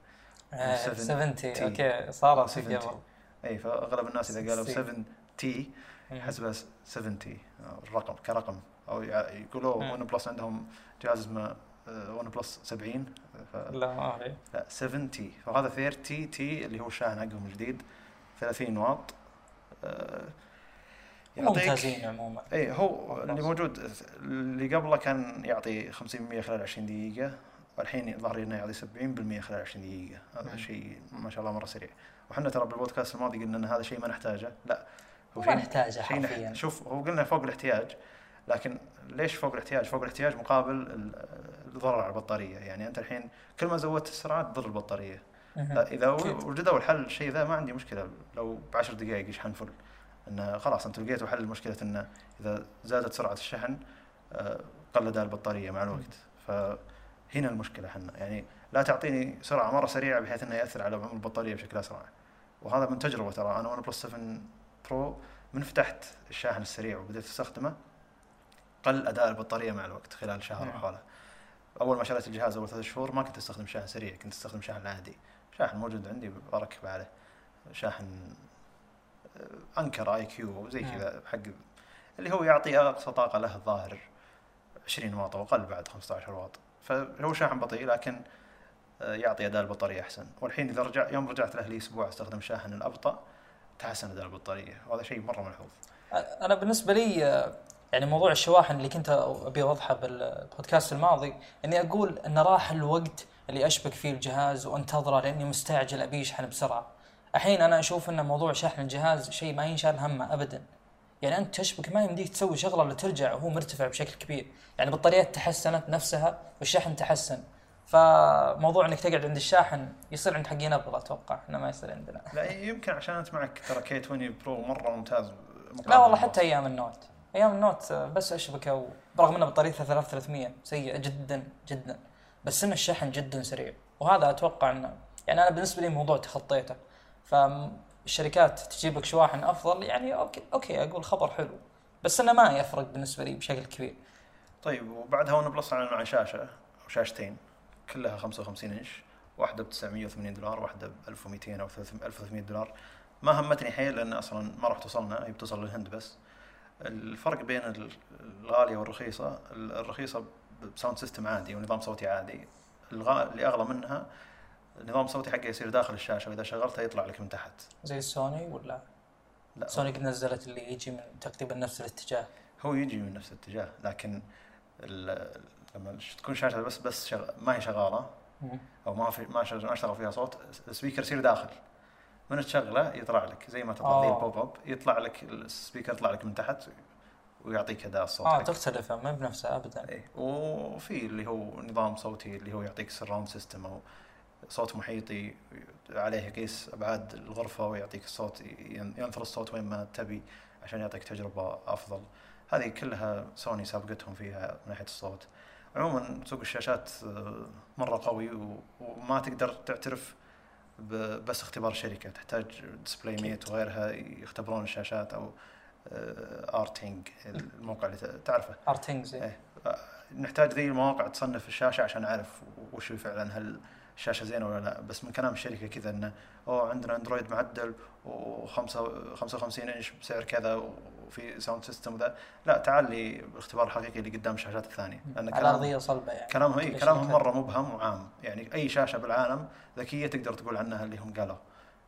B: آه،
A: 7
B: 70
A: تي.
B: أوكي صارت في
A: 70
B: قبل
A: إي فأغلب الناس إذا قالوا
B: سي.
A: 7 تي يحسبها 70 أو الرقم كرقم. أو يقولوا. ون بلس عندهم جهاز اسمه ون بلس 70 ف...
B: لا ما
A: لا 70 فهذا 30 تي اللي هو الشاحن حقهم الجديد 30 واط. آه،
B: ممتازين عموما.
A: اي هو اللي موجود اللي قبله كان يعطي 50% خلال 20 دقيقة والحين لي انه يعطي 70% خلال 20 دقيقة. هذا. شيء ما شاء الله مرة سريع. وحنا ترى بالبودكاست الماضي قلنا إن هذا شيء ما نحتاجه. لا. هو
B: ما نحتاجه حرفيا.
A: شوف هو قلنا فوق الاحتياج لكن ليش فوق الاحتياج؟ فوق الاحتياج مقابل ال- الضرر على البطارية. يعني أنت الحين كل ما زودت السرعة تضر. لا
B: إذا.
A: وجدوا الحل الشيء ذا ما عندي مشكلة. لو بعشر دقائق يشحن فل إنه خلاص أنتم لقيتوا حل مشكله انه إذا زادت سرعة الشحن آه، قل أداء البطارية مع الوقت. فهنا المشكلة إحنا. يعني لا تعطيني سرعة مرة سريعة بحيث إنه يأثر على عمر البطارية بشكل أسرع. وهذا من تجربة ترى. أنا ون بلس 7 برو من فتحت الشاحن السريع وبديت أستخدمه قل أداء البطارية مع الوقت خلال شهر. وحوله أول ما شريت الجهاز أول ثلاث شهور ما كنت أستخدم شاحن سريع كنت أستخدم شاحن عادي. شاحن موجود عندي بركب عليه. شاحن أنكر اي كيو زي. كذا حق اللي هو يعطي اقصى طاقه له الظاهر 20 واط أو أقل بعد 15 واط فهو شاحن بطيء لكن آه، يعطي إداء البطارية أحسن والحين إذا رجع يوم رجعت له لي أسبوع أستخدم شاحن الأبطأ تحسن إداء البطارية وهذا شيء مرة ملحوظ
B: أنا بالنسبة لي آه، يعني موضوع الشواحن اللي كنت أبي أوضحه بالبودكاست الماضي إني أقول إن راح الوقت اللي أشبك فيه الجهاز وأنتظره لأني مستعجل أبي يشحن بسرعة. الحين أنا أشوف إن موضوع شحن الجهاز شيء ما ينشال همه ابدا. يعني أنت تشبك ما يمديك تسوي شغلة إلا ترجع وهو مرتفع بشكل كبير، يعني البطاريات تحسنت نفسها والشحن تحسن. فموضوع إنك تقعد عند الشاحن يصير عند حقين ابل أتوقع. إحنا ما يصير عندنا.
A: لا يمكن عشان أنت معك ترى كي 20 برو مرة ممتاز.
B: لا والله حتى أيام النوت. أيام النوت بس أشبكه برغم ان بطاريتها 3300 سيئة جدا جدا. بس إن الشحن جدا سريع. وهذا أتوقع انه يعني أنا بالنسبة لي موضوع تخطيته. فالشركات تجيب لك شواحن أفضل يعني okay okay أقول خبر حلو بس إنه ما يفرق بالنسبة لي بشكل كبير.
A: طيب وبعدها ون بلس اعلنوا عن شاشة أو شاشتين كلها 55 إنش واحدة ب 980 دولار واحدة ب 1200 أو 1300 دولار. ما همتني حيل لأن أصلا ما راح توصلنا هي بتوصل للهند بس. الفرق بين ال- الغالية والرخيصة ال- الرخيصة ب sound system عادي ونظام صوتي عادي. اللي أغلى منها النظام الصوتي حقه يصير داخل الشاشة وإذا شغلته يطلع لك من تحت.
B: زي السوني ولا؟
A: لا.
B: سوني قد نزلت اللي يجي من تقريبا نفس الاتجاه.
A: هو يجي من نفس الاتجاه لكن لما تكون شاشة بس بس شغ... ما هي شغالة. أو ما في ما شغل ما اشتغل فيها صوت ال speaker يصير داخل. من تشغله يطلع لك زي ما تطلع.
B: ال
A: pop up يطلع لك ال speaker يطلع لك من تحت ويعطيك اداء الصوت آه.
B: تختلف ما بنفسها ابدا.
A: اي وفي اللي هو نظام صوتي اللي هو يعطيك surround system أو صوت محيطي عليه يقيس أبعاد الغرفة ويعطيك الصوت ين- ينثر الصوت وين ما تبي عشان يعطيك تجربة أفضل. هذه كلها سوني سابقتهم فيها من ناحية الصوت. عموما سوق الشاشات آه، مرة قوي وما تقدر تعترف بس اختبار شركة تحتاج DisplayMate وغيرها يختبرون الشاشات أو آه، Rting الموقع اللي تعرفه.
B: Rtings
A: إيه. نحتاج ذي المواقع تصنف الشاشة عشان نعرف وش فعلا هل الشاشه زينة ولا لا؟ بس من كلام الشركة كذا إنه أوه عندنا أندرويد معدل و55 إنش بسعر كذا وفي sound system وذا. لا تعال لي بالاختبار الحقيقي اللي قدام الشاشات الثانية. لأن
B: على
A: كلام
B: أرضية صلبة يعني.
A: كلامهم إي
B: كل
A: كلامهم. مرة مبهم وعام يعني أي شاشة بالعالم ذكية تقدر تقول عنها اللي هم قالوا.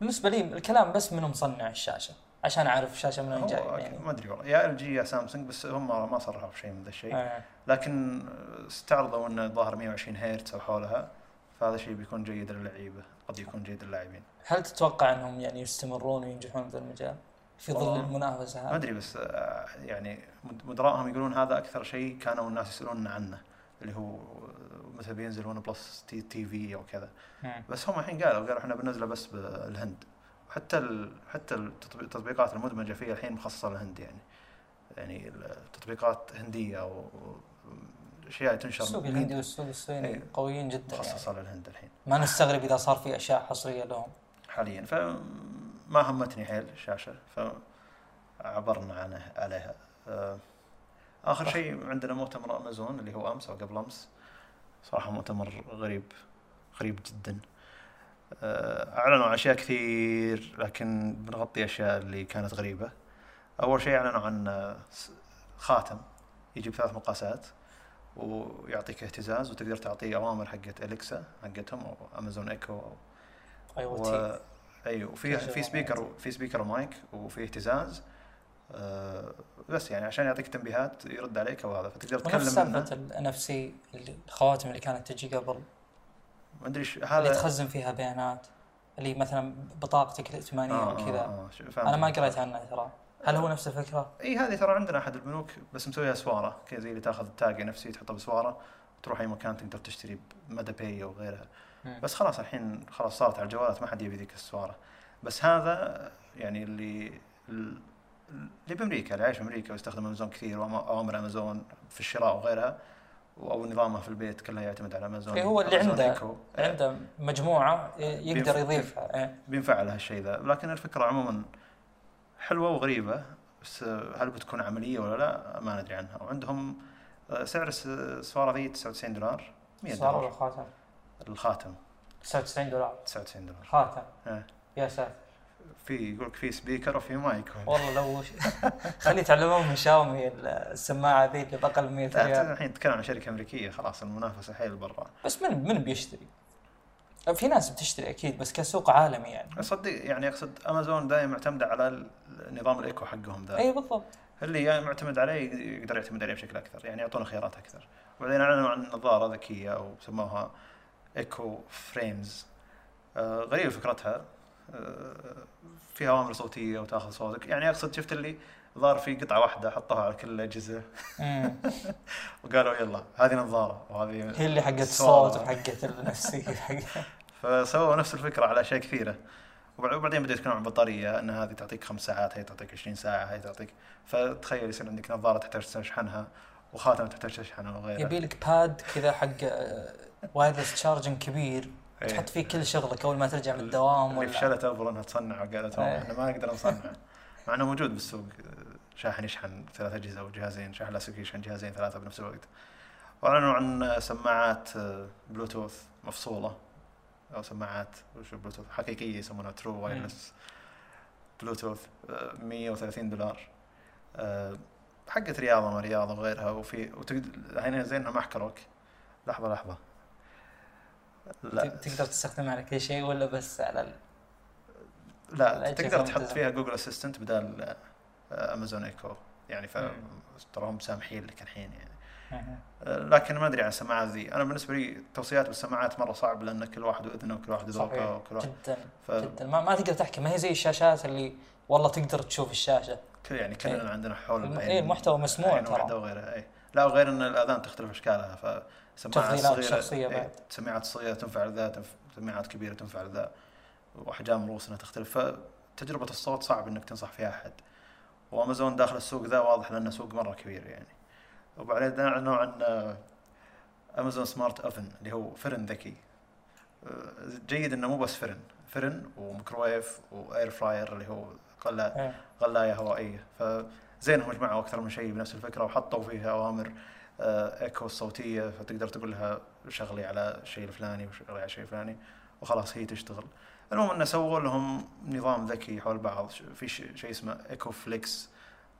B: بالنسبة لي الكلام بس منو مصنع الشاشة عشان أعرف الشاشة من وين
A: هو
B: جاي
A: أكيد
B: يعني.
A: ما أدري والله. يا إل جي يا سامسونج بس هم ما صرحوا بشيء من ذا الشيء.
B: آه.
A: لكن استعرضوا ان الظاهر 120 هرتز أو حولها. فهذا شيء بيكون جيد للعيبة قد يكون جيد للاعبين.
B: هل تتوقع انهم يعني يستمرون وينجحون في المجال؟ في ظل المنافسة
A: ما
B: هذه؟
A: أدري بس آه، يعني مد- مدراءهم يقولون هذا أكثر شيء كانوا الناس يسألون عنه اللي هو متى بينزل ون بلس T, TV أو كذا. بس هم الحين قالوا قالوا إحنا بننزله بس بالهند وحتى ال... حتى التطبيق- التطبيقات المدمجة فيها الحين مخصصة للهند يعني. يعني التطبيقات هندية أو اشياء تنشر
B: السوق الهندي
A: الهند
B: والسوق الصيني
A: إيه.
B: قويين جدا يعني.
A: مخصصة للهند الحين.
B: ما نستغرب إذا صار في أشياء حصرية لهم.
A: حاليا. فما همتني حيل الشاشة فعبرنا عنه عليها. آه، آخر شيء عندنا مؤتمر أمازون اللي هو أمس أو قبل أمس. صراحة مؤتمر غريب غريب جدا. آه، أعلنوا عن أشياء كثير لكن بنغطي أشياء اللي كانت غريبة. أول شيء أعلنوا عن آه، خاتم يجي بثلاث مقاسات. ويعطيك اهتزاز وتقدر تعطيه أوامر حقت أليكسا حقتهم أو أمازون إيكو
B: اي أو
A: و...
B: تي
A: أيوه وفي
B: شيء
A: في speaker في speaker و mic وفي اهتزاز آه بس يعني عشان يعطيك تنبيهات يرد عليك وهذا فتقدر
B: ونفس
A: تتكلم
B: سالفة ال NFC الخواتم اللي كانت تجي قبل.
A: ما أدري إيش
B: اللي
A: هذا
B: تخزن فيها بيانات اللي مثلا بطاقتك الائتمانية
A: آه
B: وكذا.
A: آه آه.
B: أنا ما قريت عنها ترى. هل هو نفس الفكرة؟
A: إي هذه ترى عندنا أحد البنوك بس مسويها سوارة كذا زي اللي تاخذ tag NFC تحطه بسوارة تروح أي مكان تقدر تشتري بمدى باي أو غيرها. بس خلاص الحين خلاص صارت على الجوالات ما حد يبي ذيك السوارة بس هذا يعني اللي اللي بأمريكا اللي عايش في أمريكا ويستخدم أمازون كثير واوامر أمازون في الشراء وغيرها أو نظامه في البيت كلها يعتمد على أمازون
B: إيه هو اللي
A: أمازون
B: عنده-
A: إيكو.
B: عنده مجموعة يقدر
A: بينفع-
B: يضيفها إيه.
A: بينفع له هالشيء ذا لكن الفكرة عموما حلوة وغريبة بس هل بتكون عملية ولا لا؟ ما ندري عنها. وعندهم آه، سعر الس- السواره ذي 99 دولار 100
B: صار ولا
A: دولار
B: خاتم؟
A: الخاتم
B: 99 دولار.
A: 99 دولار.
B: خاتم. يا ساتر.
A: في يقول لك في speaker وفي مايك
B: والله لو خلي يتعلمون من شاومي السماعة ذي اللي باقل من 100
A: لا
B: ريال.
A: الحين نتكلم عن شركة أمريكية خلاص المنافسة حيل برا.
B: بس من من بيشتري؟ في ناس بتشتري أكيد بس كسوق عالمي يعني.
A: صدق يعني أقصد أمازون دائما معتمدة على نظام الإيكو حقهم ذا.
B: اي بالضبط.
A: اللي يعني معتمد عليه يقدر يعتمد عليه بشكل أكثر يعني يعطونا خيارات أكثر. وبعدين أعلنوا عن نظارة ذكية أو سموها إيكو فريمز. آه غريبة فكرتها. آه فيها أوامر صوتية وتأخذ صوتك. يعني أقصد شفت اللي ظهر في قطعة واحدة حطوها على كل الاجهزه. وقالوا يلا هذه نظارة وهذه
B: هي اللي حقت. الصوت وحقت النفسية
A: فسووا نفس الفكرة على أشياء كثيرة وبع- وبعدين بدأوا يتكلمون عن البطاريه إن هذه تعطيك خمس ساعات هي تعطيك 20 ساعة هي تعطيك فتخيل يصير عندك نظارة تحتاج تشحنها وخاتم تحتاج تشحنه وغيره
B: يبي لك pad كذا حق wireless charging كبير
A: إيه.
B: تحط فيه كل شغلك أول ما ترجع من الدوام
A: اللي فشلت ابل إنها تصنع وقالت
B: إيه.
A: إحنا ما نقدر نصنع مع إنه موجود بالسوق شاحن يشحن ثلاث أجهزة أو جهازين شاحن لاسلكي يشحن جهازين ثلاثة بنفس الوقت. واعلنوا عن سماعات بلوتوث مفصولة أو سماعات وش بلوتوث حقيقية يسمونها true wireless بلوتوث آه، 130 دولار. آه، حقت رياضة ما رياضة وغيرها وفي وتقدر الحين زين انهم احكروك لحظة لحظة. لا.
B: تقدر تستخدمها على كل شيء ولا بس على ال...
A: لا تقدر تحط. فيها Google Assistant بدال آه، امازون ايكو يعني ف
B: مم.
A: تراهم سامحين لك الحين يعني. آه، لكن ما أدري عن السماعات ذي. أنا بالنسبة لي توصيات بالسماعات مرة صعب لأن كل واحد وإذنه وكل واحد ذوقه وكل واحد.
B: جدا.
A: ف
B: جدا. ما, ما تقدر تحكي ما هي زي الشاشات اللي والله تقدر تشوف الشاشة.
A: كل- يعني كلنا
B: إيه.
A: عندنا حول
B: الم- إيه، المحتوى مسموع ترى.
A: وغيرها اي لا وغير إن الأذان تختلف إشكالها. فسماعات
B: تفضيلات
A: صغيرة
B: شخصية
A: إيه،
B: بعد.
A: سماعات صغيرة تنفع لذا سماعات كبيرة تنفع لذا. وأحجام رؤوسنا تختلف. فتجربه الصوت صعب إنك تنصح فيها أحد. وأمازون داخل السوق ذا واضح لأنه سوق مرة كبير يعني. وبعدين اعلنوا عن آه، أمازون سمارت أوفن اللي هو فرن ذكي. آه، جيد إنه مو بس فرن. فرن وميكروويف و air fryer اللي هو
B: قلاية.
A: قلاية هوائية. فزين هم جمعوا أكثر من شيء بنفس الفكرة وحطوا فيها أوامر آه، إيكو صوتيه فتقدر تقول لها شغلي على الشيء الفلاني وشغلي على الشيء الفلاني وخلاص هي تشتغل. المهم انه سووا لهم نظام ذكي حول بعض في شيء اسمه Echo Flex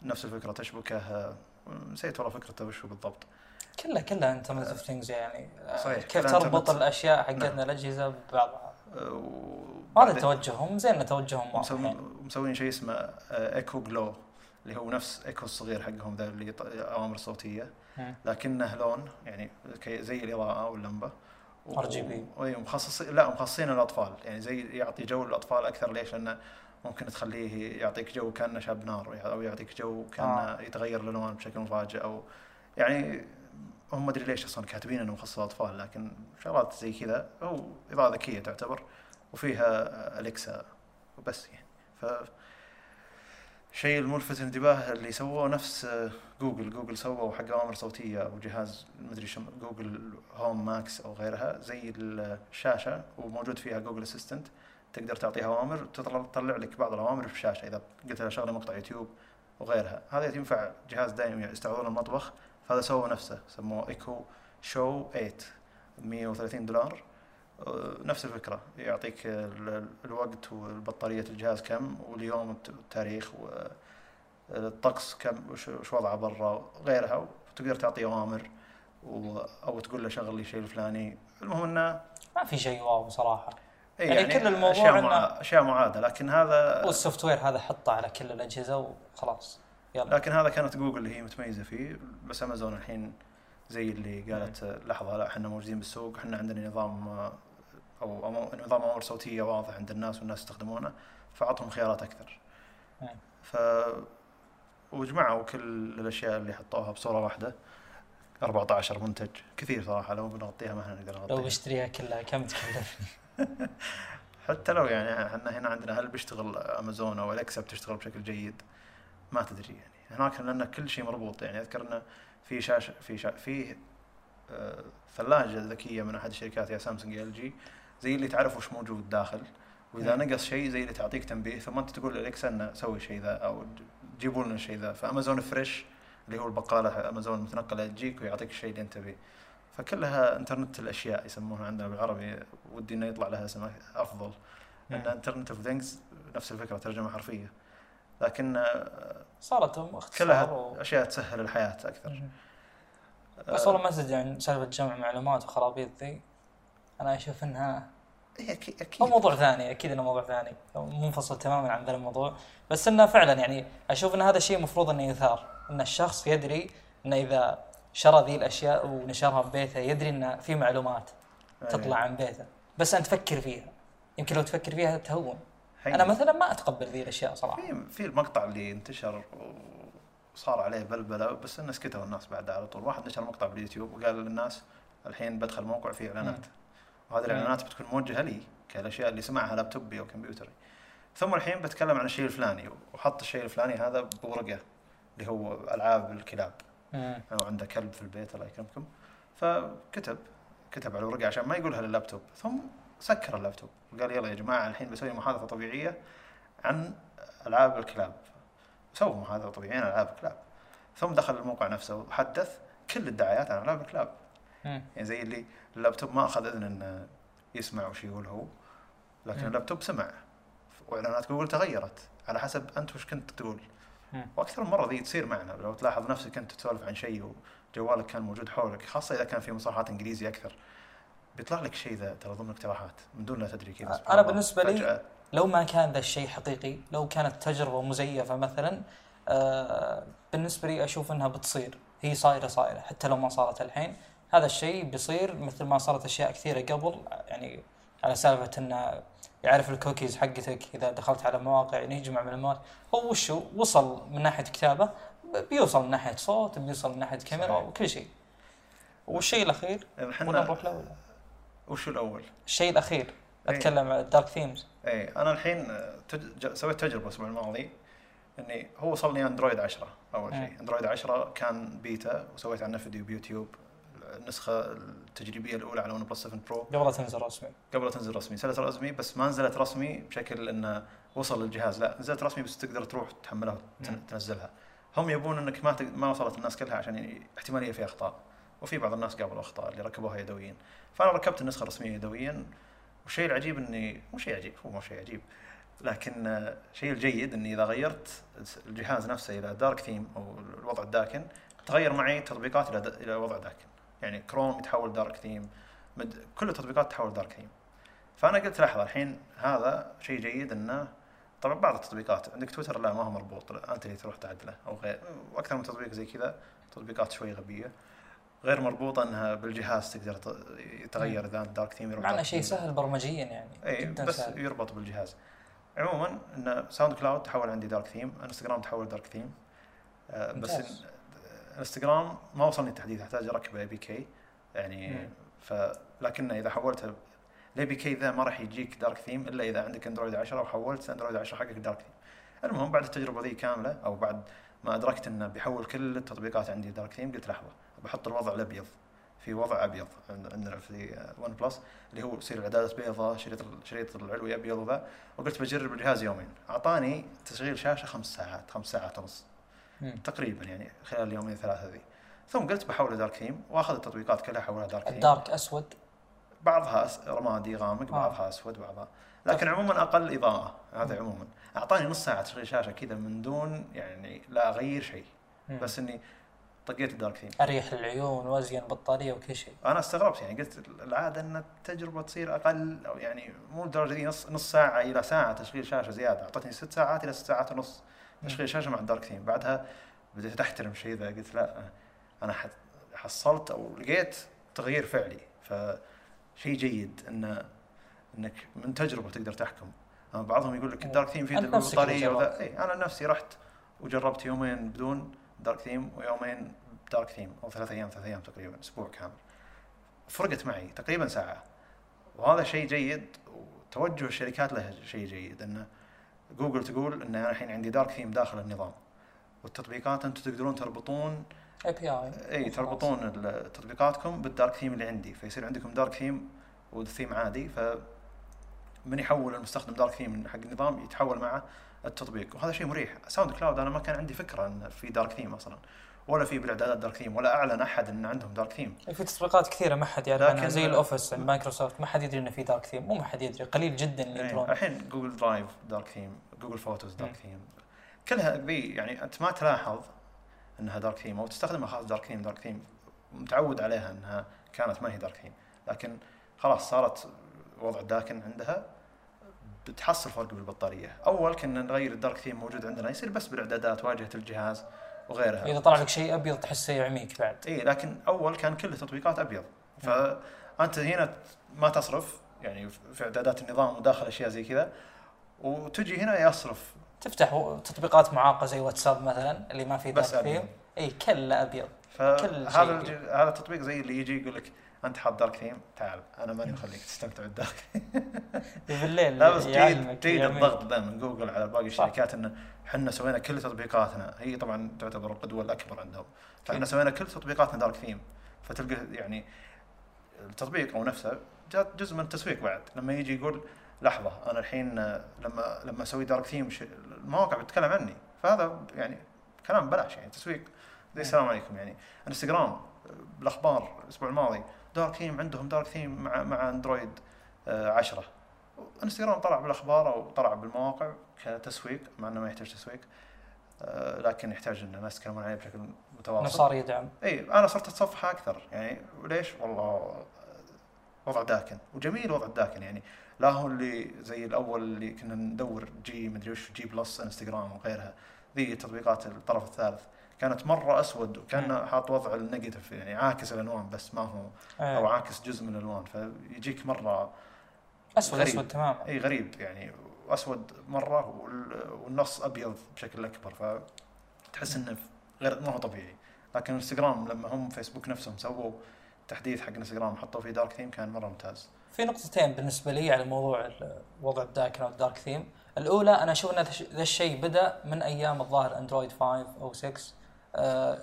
A: نفس الفكرة تشبكه آه، نسيت والله فكرته وش بالضبط
B: كلها كلها internet of things يعني آه،
A: صحيح،
B: كيف تربط. الأشياء حقتنا
A: نعم.
B: الأجهزة ببعضها
A: آه،
B: هذا توجههم زين توجههم واضح
A: مسوين. مسوين شيء اسمه ايكو جلو اللي هو نفس ايكو الصغير حقهم ذا اللي أوامر
B: صوتية.
A: لكنه لون يعني زي الإضاءة واللمبة و-
B: RGB.
A: أي مخصصين لا مخصصين الأطفال يعني زي يعطي جو للأطفال أكثر ليش؟ لأنه ممكن تخليه يعطيك جو كأنه شاب نار أو يعطيك جو كأنه
B: آه.
A: يتغير الألوان بشكل مفاجئ أو يعني هم ما أدري ليش أصلا كاتبين إنه مخصص للأطفال لكن شغلات زي كذا أو اضاءه ذكية تعتبر وفيها أليكسا وبس يعني ف الشيء الملفت للانتباه اللي سووه نفس جوجل جوجل سووا حق اوامر صوتيه أو جهاز مدري شو Google Home Max أو غيرها زي الشاشة وموجود فيها Google Assistant تقدر تعطيها أوامر تطلع لك بعض الأوامر في الشاشة إذا قلت لها شغلة مقطع يوتيوب وغيرها. هذا ينفع جهاز دائم يستعملون المطبخ فهذا سووا نفسه سموه إيكو شو 8 130 دولار. آه، نفس الفكرة يعطيك ال- الوقت والبطارية الجهاز كم واليوم والت- والتاريخ و الطقس كم وش وضعه برا غيرها وتقدر تعطي أوامر و... أو تقول له شغل لي الشيء الفلاني. المهم إنه
B: ما في شيء واو صراحة
A: إيه
B: يعني كل الموضوع
A: أشياء
B: إنه-
A: مع... أشياء معادة لكن هذا
B: وال software هذا حطه على كل الأجهزة وخلاص. يلا.
A: لكن هذا كانت جوجل اللي هي متميزة فيه بس أمازون الحين زي اللي قالت آه، لحظة لا إحنا موجودين بالسوق إحنا عندنا نظام أو نظام أوامر صوتية واضح عند الناس والناس يستخدمونه فأعطهم خيارات أكثر.
B: مم.
A: ف وجمعوا كل الأشياء اللي حطوها بصورة واحدة. 14 منتج. كثير صراحة لو بنغطيها ما إحنا نقدر
B: لو
A: نغطيها
B: بشتريها كلها كم تكلفني؟
A: حتى لو يعني إحنا هنا عندنا هل بيشتغل امازون أو الكسا بتشتغل بشكل جيد؟ ما تدري يعني. هناك لأن كل شيء مربوط يعني. أذكر إنه في شاشة في شا في آه، ثلاجة ذكية من أحد الشركات يا سامسونج يا LG زي اللي تعرف وش موجود داخل. وإذا
B: مم.
A: نقص شيء زي اللي تعطيك تنبيه ثم أنت تقول لالكسا إنه سوي الشيء ذا أو جيبوا لنا الشيء ذا. ف Amazon Fresh اللي هو البقالة أمازون المتنقله تجيك ويعطيك الشيء اللي أنت تبيه. فكلها انترنت الأشياء يسمونها عندنا بالعربي. ودي إنه يطلع لها اسم أفضل. إن internet of things نفس الفكرة ترجمة حرفية. لكن آه،
B: صارت اختصار
A: كلها
B: و...
A: أشياء تسهل الحياة أكثر.
B: بس والله ما تدري عن سالفه جمع معلومات وخرابيط ذي. أنا أشوف إنها
A: إيه، أكيد.
B: هو
A: أكيد
B: موضوع ثاني أكيد إنه موضوع ثاني. منفصل تماما عن ذا الموضوع. بس إنه فعلا يعني أشوف إن هذا الشيء المفروض إنه يثار إن الشخص يدري إنه إذا شرى ذي الأشياء ونشرها ببيته يدري إنه في معلومات تطلع عن بيته. بس أنت تفكر فيها. يمكن لو تفكر فيها تهون. أنا مثلا ما أتقبل ذي الأشياء صراحة.
A: في في المقطع اللي انتشر وصار عليه بلبلة بس الناس سكتوا الناس بعدها على طول. واحد نشر مقطع باليوتيوب وقال للناس الحين بدخل موقع فيه إعلانات. وهذه الإعلانات بتكون موجهة لي كالأشياء اللي سمعها لابتوبي أو كمبيوتري. ثم الحين بتكلم عن الشيء الفلاني وحط الشيء الفلاني هذا بورقة اللي هو ألعاب الكلاب.
B: مم.
A: أو عنده كلب في البيت الله يكرمكم. فكتب كتب على الورقه عشان ما يقولها لللابتوب. ثم سكر اللابتوب. وقال يلا يا جماعة الحين بسوي محادثة طبيعية عن ألعاب الكلاب. سووا محادثة طبيعية عن ألعاب الكلاب. ثم دخل الموقع نفسه وحدث كل الدعايات عن ألعاب الكلاب. يعني زي اللي اللابتوب ما أخذ إذن إنه يسمع وش يقول هو لكن
B: مم.
A: اللابتوب سمع. وإعلانات جوجل تغيرت. على حسب أنت وش كنت تقول.
B: مم.
A: وأكثر من مرة ذي تصير معنا. لو تلاحظ نفسك أنت تسولف عن شيء وجوالك كان موجود حولك خاصة إذا كان في مصطلحات إنجليزي أكثر بيطلع لك شيء ذا ترى ضمن اقتراحات من دون لا تدري سبحان الله.
B: بالنسبة لي
A: فجأة.
B: لو ما كان ذا الشيء حقيقي لو كانت تجربة مزيفة مثلا آه بالنسبة لي أشوف أنها بتصير. هي صايرة صايرة حتى لو ما صارت الحين. هذا الشيء بيصير مثل ما صارت أشياء كثيرة قبل يعني على سالفة أنه يعرف الكوكيز حقتك إذا دخلت على مواقع يعني يجمع معلومات هو وشو وصل من ناحية كتابة ب- بيوصل من ناحية صوت بيوصل من ناحية كاميرا
A: صحيح.
B: وكل شيء والشيء الأخير ولا
A: إحنا
B: نروح له
A: وش الأول؟
B: الشيء الأخير
A: إيه.
B: أتكلم عن ال dark themes
A: اي أنا الحين تج... سويت تجربة الأسبوع الماضي إني هو وصلني Android 10
B: أول.
A: شيء Android 10 كان بيتا وسويت عنه فيديو بيوتيوب النسخة التجريبية الأولى على OnePlus 7 Pro.
B: قبل لا تنزل رسمي.
A: قبل لا تنزل رسمي. نزلت رسمي بس ما نزلت رسمي بشكل إنه وصل للجهاز. لا نزلت رسمي بس تقدر تروح تحملها. وتنزلها هم يبون إنك ما تق... ما وصلت الناس كلها عشان ي- احتمالية في أخطاء. وفي بعض الناس قابلوا أخطاء اللي ركبوها يدويا فأنا ركبت النسخة الرسمية يدويا والشيء العجيب اني مو شيء عجيب هو مو شيء عجيب. لكن الشيء الجيد إني إذا غيرت الجهاز نفسه إلى dark theme أو الوضع الداكن تغير معي تطبيقات إلى. إلى وضع داكن. يعني كروم يتحول dark theme مد... كل التطبيقات تحول dark theme. فأنا قلت لحظة الحين هذا شيء جيد إنه طبعا بعض التطبيقات عندك تويتر لا ما هو مربوط أنت اللي تروح تعدله أو غير وأكثر من تطبيق زي كذا تطبيقات شوي غبية. غير مربوطة إنها بالجهاز تقدر ت- تغير إذا dark theme يروح
B: مع انه
A: dark
B: شيء. سهل برمجيا يعني
A: اي بس
B: سهل.
A: يربط بالجهاز. عموما إن SoundCloud تحول عندي dark theme انستغرام تحول dark theme. آه بس انستغرام ما وصلني التحديث أحتاج أركب APK يعني. ف لكن إذا حولتها ال APK ذا ما راح يجيك dark theme إلا إذا عندك Android 10 وحولت Android 10 حقك dark theme المهم بعد التجربة ذي كاملة أو بعد ما أدركت إنه بيحول كل التطبيقات عندي dark theme قلت لحظه بحط الوضع الأبيض. في وضع أبيض عند- عندنا في OnePlus اللي هو يصير الاعدادات بيضاء شريط الشريط العلوي أبيض وذا. وقلت بجرب الجهاز يومين. أعطاني تشغيل شاشة خمس ساعات خمس ساعات ونص.
B: مم.
A: تقريبا يعني خلال اليومين ثلاثة ذي. ثم قلت بحوله dark theme وأخذ التطبيقات كلها احولها dark theme
B: ال dark
A: أسود؟ بعضها رمادي غامق
B: آه.
A: بعضها أسود بعضها. لكن عموما أقل إضاءة هذا عموما. أعطاني نص ساعة تشغيل شاشه كذا من دون يعني لا أغير شيء. بس إني طقيت ال dark
B: theme أريح للعيون وأزين بطارية وكل شيء.
A: أنا استغربت يعني قلت العادة إن التجربة تصير أقل أو يعني مو لدرجة دي نص نص ساعة إلى ساعة تشغيل شاشة زيادة. أعطتني ست ساعات إلى ست ساعات ونص. تشغيل شاشه مع ال dark theme بعدها بديت احترم شيء ذا قلت لا أنا حصلت أو لقيت تغيير فعلي. فشيء جيد ان إنك من تجربة تقدر تحكم. بعضهم يقول لك
B: ال dark theme
A: فيه وذا.
B: جربت.
A: اي أنا نفسي رحت وجربت يومين بدون dark theme ويومين dark theme أو ثلاث أيام ثلاث أيام تقريبا أسبوع كامل. فرقت معي تقريبا ساعة. وهذا شيء جيد وتوجه الشركات له شيء جيد إنه جوجل تقول إن أنا الحين عندي dark theme داخل النظام. والتطبيقات أنتم تقدرون تربطون
B: API
A: إي تربطون تطبيقاتكم بال dark theme اللي عندي. فيصير عندكم dark theme و theme عادي ف من يحول المستخدم dark theme حق النظام يتحول معه التطبيق. وهذا شيء مريح. SoundCloud أنا ما كان عندي فكرة إن في dark theme أصلا. ولا في بالاعدادات dark theme ولا أعلن أحد إن عندهم dark theme
B: في تطبيقات كثيرة ما حد يعرف عنها زي ال Office عند مايكروسوفت ما حد يدري إنه في dark theme مو ما حد يدري قليل جدا اللي
A: إيه،
B: يدرون.
A: الحين Google Drive dark theme Google Photos
B: dark.
A: theme كلها ذي يعني أنت ما تلاحظ إنها dark theme أو تستخدمها خلاص dark theme dark theme متعود عليها إنها كانت ما هي dark theme لكن خلاص صارت وضع داكن عندها بتحصل فرق بالبطارية. أول كنا نغير ال dark theme موجود عندنا يصير بس بالإعدادات واجهة الجهاز. وغيرها.
B: إذا طلع لك شيء أبيض تحسه يعميك بعد.
A: إي لكن أول كان كل التطبيقات أبيض. فأنت هنا ما تصرف يعني في إعدادات النظام وداخل أشياء زي كذا وتجي هنا يصرف.
B: تفتح تطبيقات معاقة زي واتساب مثلا اللي ما في
A: بس
B: إي كله أبيض.
A: فهذا هذا التطبيق زي اللي يجي يقول لك أنت حاط dark theme؟ تعال أنا ماني مخليك تستمتع بال dark.
B: بالليل
A: لا بس جيد جيد. الضغط ذا من جوجل على باقي الشركات إنه إحنا سوينا كل تطبيقاتنا. هي طبعا تعتبر القدوة الأكبر عندهم. فإحنا سوينا كل تطبيقاتنا dark theme. فتلقى يعني التطبيق أو نفسه جاء جزء من التسويق بعد. لما يجي يقول لحظة أنا الحين لما لما أسوي dark theme المواقع بتتكلم عني. فهذا يعني كلام بلاش يعني تسويق. زي السلام عليكم يعني. انستغرام بالاخبار الأسبوع الماضي dark theme عندهم dark theme مع مع Android آه، 10 انستغرام طلع بالأخبار أو طلع بالمواقع كتسويق مع إنه ما يحتاج تسويق آه، لكن يحتاج ان الناس يتكلمون عليه بشكل متواصل.
B: صار يدعم.
A: إي أنا صرت أتصفحه أكثر يعني وليش؟ والله وضع داكن. وجميل وضع الداكن يعني لا هو اللي زي الأول اللي كنا ندور جي مدري وش GB plus انستغرام وغيرها ذي تطبيقات الطرف الثالث. كانت مرة أسود وكان حاط وضع ال negative يعني عاكس الألوان بس ما هو أو
B: آه.
A: عاكس جزء من الألوان فيجيك مرة
B: أسود
A: غريب.
B: أسود تماما.
A: إي غريب يعني أسود مرة وال- والنص أبيض بشكل أكبر فتحس إنه غير ما هو طبيعي. لكن إنستغرام لما هم فيسبوك نفسهم سووا تحديث حق إنستغرام حطوا فيه dark theme كان مرة ممتاز.
B: في نقطتين بالنسبة لي على موضوع وضع الداكن أو ال dark theme الأولى أنا أشوف إن ذا الش- ذا الشيء بدأ من أيام الظاهر اندرويد 5 أو 6 آه،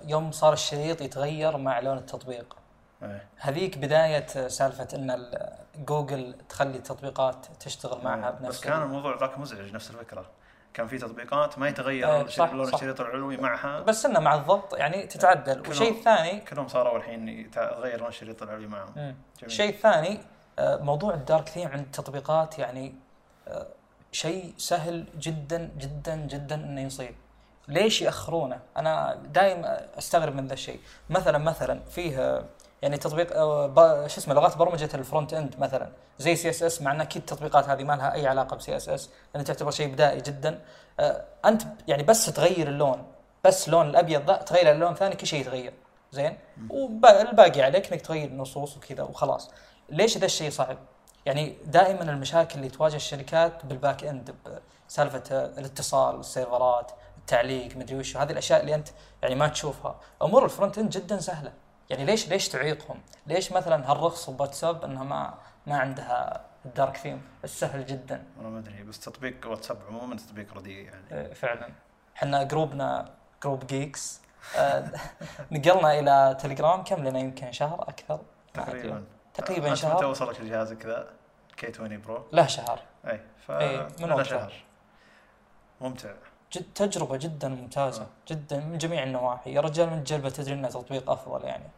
B: يوم صار الشريط يتغير مع لون التطبيق.
A: إيه.
B: هذيك بداية سالفة إن جوجل تخلي التطبيقات تشتغل معها بنفس
A: بس كان الموضوع ذاك مزعج نفس الفكرة. كان في تطبيقات ما يتغير
B: آه،
A: الشريط-
B: صح،
A: لون. الشريط العلوي معها.
B: بس إنه مع الضغط يعني تتعدل. والشيء الثاني
A: كلهم صاروا الحين يتغير لون الشريط العلوي معهم.
B: الشيء الثاني آه، موضوع ال dark theme عند التطبيقات يعني آه، شيء سهل جدا جدا جدا إنه يصير ليش يأخرونه؟ أنا دائما أستغرب من ذا الشيء، مثلا مثلا فيه يعني تطبيق شو اسمه لغات برمجة ال front end مثلا. زي CSS مع إن أكيد التطبيقات هذه ما لها أي علاقة ب CSS لأن تعتبر شيء بدائي جدا. أنت يعني بس تغير اللون بس لون الأبيض ذا تغير اللون ثاني كل شيء يتغير. زين؟ والباقي عليك إنك تغير النصوص وكذا وخلاص. ليش ذا الشيء صعب؟ يعني دائما المشاكل اللي تواجه الشركات بال back end سالفه الاتصال السيرفرات التعليق مدري وش هذه الأشياء اللي أنت يعني ما تشوفها. أمور ال front end جدا سهلة. يعني ليش ليش تعيقهم؟ ليش مثلا هالرخص بواتساب إنها ما ما عندها ال dark theme؟ السهل جدا.
A: أنا ما أدري بس تطبيق واتساب عموما تطبيق رديء يعني.
B: إيه، فعلا. إحنا جروبنا group Geeks آه، نقلنا إلى تليجرام كم لنا يمكن شهر أكثر.
A: تقريبا.
B: تقريبا
A: أنت متى
B: شهر
A: وصلك جهازك ذا K 20 Pro
B: له شهر.
A: اي ف
B: إيه، من.
A: شهر. ممتع.
B: جد تجربة جدا ممتازة
A: آه.
B: جدا من جميع النواحي يا رجال من جلبة تدري إنه تطبيق أفضل يعني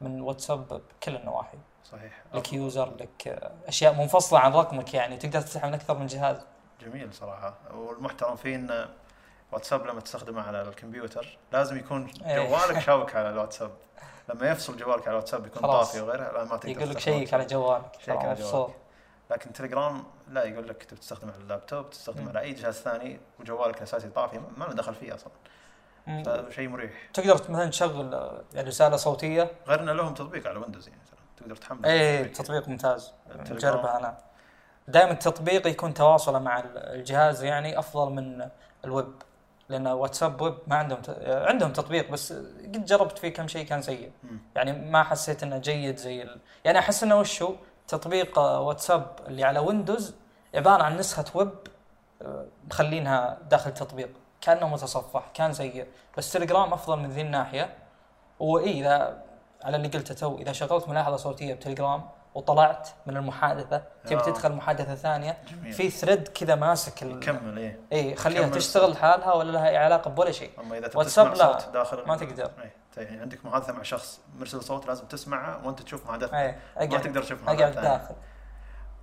B: من واتساب بكل النواحي
A: صحيح
B: لك user لك أشياء منفصلة عن رقمك يعني تقدر تفتحها من أكثر من جهاز
A: جميل صراحة والمحترم فيه ان واتساب لما تستخدمه على الكمبيوتر لازم يكون
B: إيه.
A: جوالك شابك على الواتساب لما يفصل جوالك على الواتساب يكون. طافي وغيره لا ما تقدر
B: يقول لك شيك على. جوالك
A: شيك على. جوالك. لكن تليجرام لا يقول لك تبي تستخدم على اللابتوب تستخدم. على أي جهاز ثاني وجوالك الاساسي طافي ما له دخل فيه
B: أصلا.
A: فشيء مريح
B: تقدر مثلا تشغل يعني رسالة صوتية
A: غير إنه لهم تطبيق على ويندوز يعني تقدر تحمل التطبيق.
B: تطبيق ممتاز. مجربه أنا دائما التطبيق يكون تواصله مع الجهاز يعني أفضل من الويب لأن واتساب ويب ما عندهم ت... عندهم تطبيق بس قد جربت فيه كم شيء كان سيء. يعني ما حسيت إنه جيد زي ال... يعني أحس إنه وش هو تطبيق واتساب اللي على ويندوز عبارة عن نسخة ويب آه، مخلينها داخل التطبيق كأنه متصفح كان سيء. بس تليجرام أفضل من ذي الناحية. واي إذا على اللي قلته تو إذا شغلت ملاحظة صوتية بتليجرام وطلعت من المحادثة تبي
A: آه.
B: تدخل محادثة ثانية
A: جميل.
B: في thread كذا ماسك ال...
A: يكمل إيه.
B: اي خليها تشتغل حالها ولا لها أي علاقة بولا شيء.
A: أما إذا تبي
B: واتساب
A: تسمع
B: لا،
A: صوت داخل
B: ما تقدر.
A: إيه. يعني عندك محادثه مع شخص مرسل صوت لازم تسمعه وأنت تشوف محادثته ما تقدر تشوف ثانية.
B: داخل.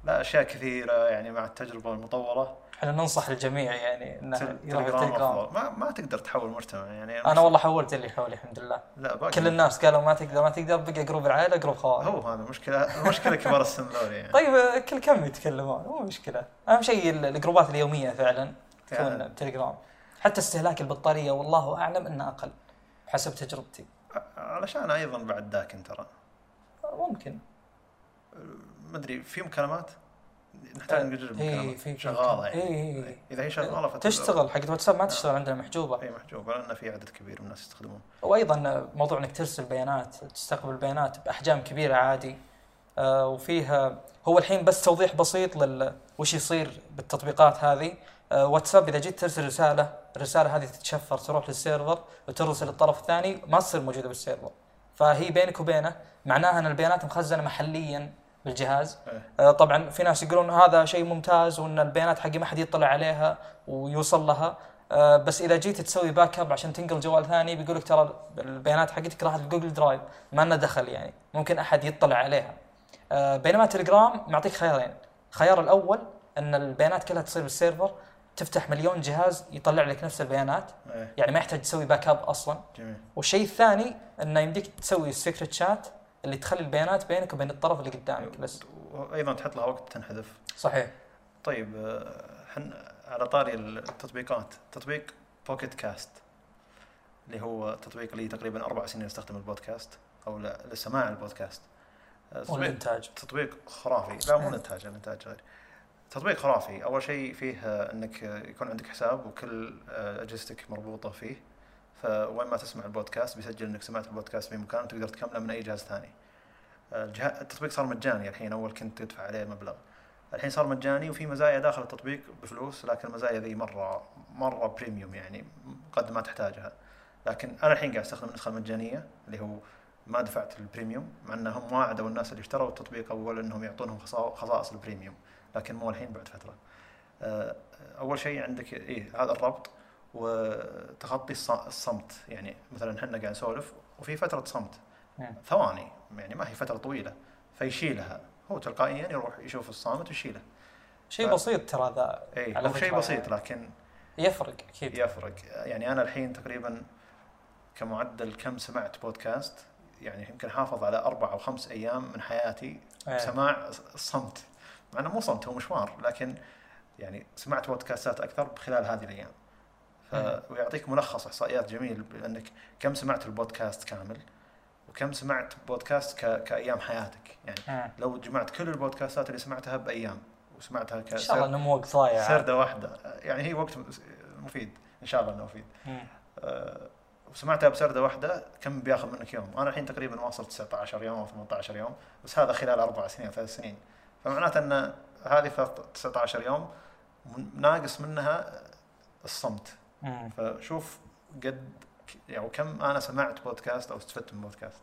A: لا أشياء كثيرة يعني مع التجربة المطوله
B: إحنا ننصح الجميع يعني
A: إنه
B: يروح التليجرام
A: ما ما تقدر تحول مجتمع يعني.
B: أنا والله حولت اللي حولي الحمد لله.
A: لا باقي.
B: كل الناس قالوا ما تقدر ما تقدر بقى group العائله group خوارج
A: هو هذا مشكلة المشكلة كبار السن ذولي يعني.
B: طيب كل كم يتكلمون؟ مو مشكلة. أهم شيء ال- الجروبات اليومية فعلا تكون. بتليجرام حتى استهلاك البطارية والله أعلم إنه أقل. حسب تجربتي.
A: علشان أيضا بعد داكن ترى.
B: ممكن.
A: ما أدري في مكالمات؟ نحتاج نجرب
B: إيه،
A: مكالمات.
B: في- شغالة.
A: يعني.
B: إيه، إيه.
A: إذا هي شغالة فتقدر-
B: تشتغل حق واتساب ما تشتغل عندنا محجوبة.
A: اي محجوب لأن في عدد كبير من الناس يستخدمون.
B: وأيضا موضوع إنك ترسل بيانات تستقبل بيانات بأحجام كبيرة عادي. آه، وفيها هو الحين بس توضيح بسيط لل وش يصير بالتطبيقات هذه. آه، واتساب إذا جيت ترسل رسالة الرسالة هذه تتشفر تروح لل server وترسل للطرف الثاني ما تصير موجودة بال server. فهي بينك وبينه معناها إن البيانات مخزنة محليا بالجهاز.
A: إيه.
B: آه، طبعا في ناس يقولون هذا شيء ممتاز وإن البيانات حقي ما حد يطلع عليها ويوصل لها. آه، بس إذا جيت تسوي backup عشان تنقل جوال ثاني بيقول لك ترى البيانات حقتك راحت ب Google Drive ما لنا دخل يعني ممكن أحد يطلع عليها. آه، بينما تليجرام معطيك خيارين. الخيار الأول إن البيانات كلها تصير بال server تفتح مليون جهاز يطلع لك نفس البيانات.
A: إيه.
B: يعني ما يحتاج تسوي backup أصلا.
A: جميل.
B: والشيء الثاني إنه يمديك تسوي ال secret chat اللي تخلي البيانات بينك وبين الطرف اللي قدامك بس.
A: وأيضا تحط لها وقت تنحذف.
B: صحيح.
A: طيب آه، حن على طاري التطبيقات تطبيق Pocket Casts اللي هو تطبيق لي تقريبا أربع سنين استخدم البودكاست أو لسماع البودكاست. آه، تطبيق
B: والانتاج
A: تطبيق خرافي. لا مو الإنتاج الإنتاج غير. تطبيق خرافي. أول شيء فيه آه، إنك يكون عندك حساب وكل آه، أجهزتك مربوطة فيه. فوين ما تسمع البودكاست بيسجل إنك سمعت البودكاست في مكان وتقدر تكمله من أي جهاز ثاني. آه، التطبيق صار مجاني الحين. أول كنت تدفع عليه مبلغ. الحين صار مجاني وفي مزايا داخل التطبيق بفلوس لكن المزايا ذي مرة مرة premium يعني قد ما تحتاجها. لكن أنا الحين قاعد أستخدم النسخة المجانية اللي هو ما دفعت ال premium مع إنهم واعدوا الناس اللي اشتروا التطبيق أول إنهم يعطونهم خصا- خصائص ال premium. لكن مو الحين بعد فترة. آه، أول شيء عندك إيه هذا الربط وتخطي الص- الصمت. يعني مثلا إحنا قاعد نسولف وفي فترة صمت.
B: مم.
A: ثواني يعني ما هي فترة طويلة فيشيلها. هو تلقائيا يروح يشوف الصامت ويشيله.
B: شيء
A: ف-
B: بسيط ترى ذا
A: اي هو شيء بسيط
B: يعني.
A: لكن
B: يفرق أكيد.
A: يفرق. يعني أنا الحين تقريبا كمعدل كم سمعت بودكاست يعني يمكن حافظ على أربع أو خمس أيام من حياتي
B: إيه.
A: سماع الصمت مع انه مو صمت هو مشوار. لكن يعني سمعت بودكاستات أكثر خلال هذه الأيام. ف... ويعطيك ملخص إحصائيات جميل بأنك كم سمعت البودكاست كامل وكم سمعت بودكاست ك... كأيام حياتك. يعني
B: مم.
A: لو جمعت كل البودكاستات اللي سمعتها بأيام وسمعتها
B: إن شاء الله إنه مو وقت ضايع.
A: سردة واحدة. يعني هي وقت مفيد. إن شاء الله إنه مفيد. أه وسمعتها بسردة واحدة كم بياخذ منك يوم؟ أنا الحين تقريبا واصل 19 يوم أو 18 يوم بس هذا خلال أربع سنين أو ثلاث سنين. فمعناته أن هذه ثلاث- 19 يوم ناقص منها الصمت.
B: مم.
A: فشوف قد يعني كم أنا سمعت بودكاست أو استفدت من بودكاست.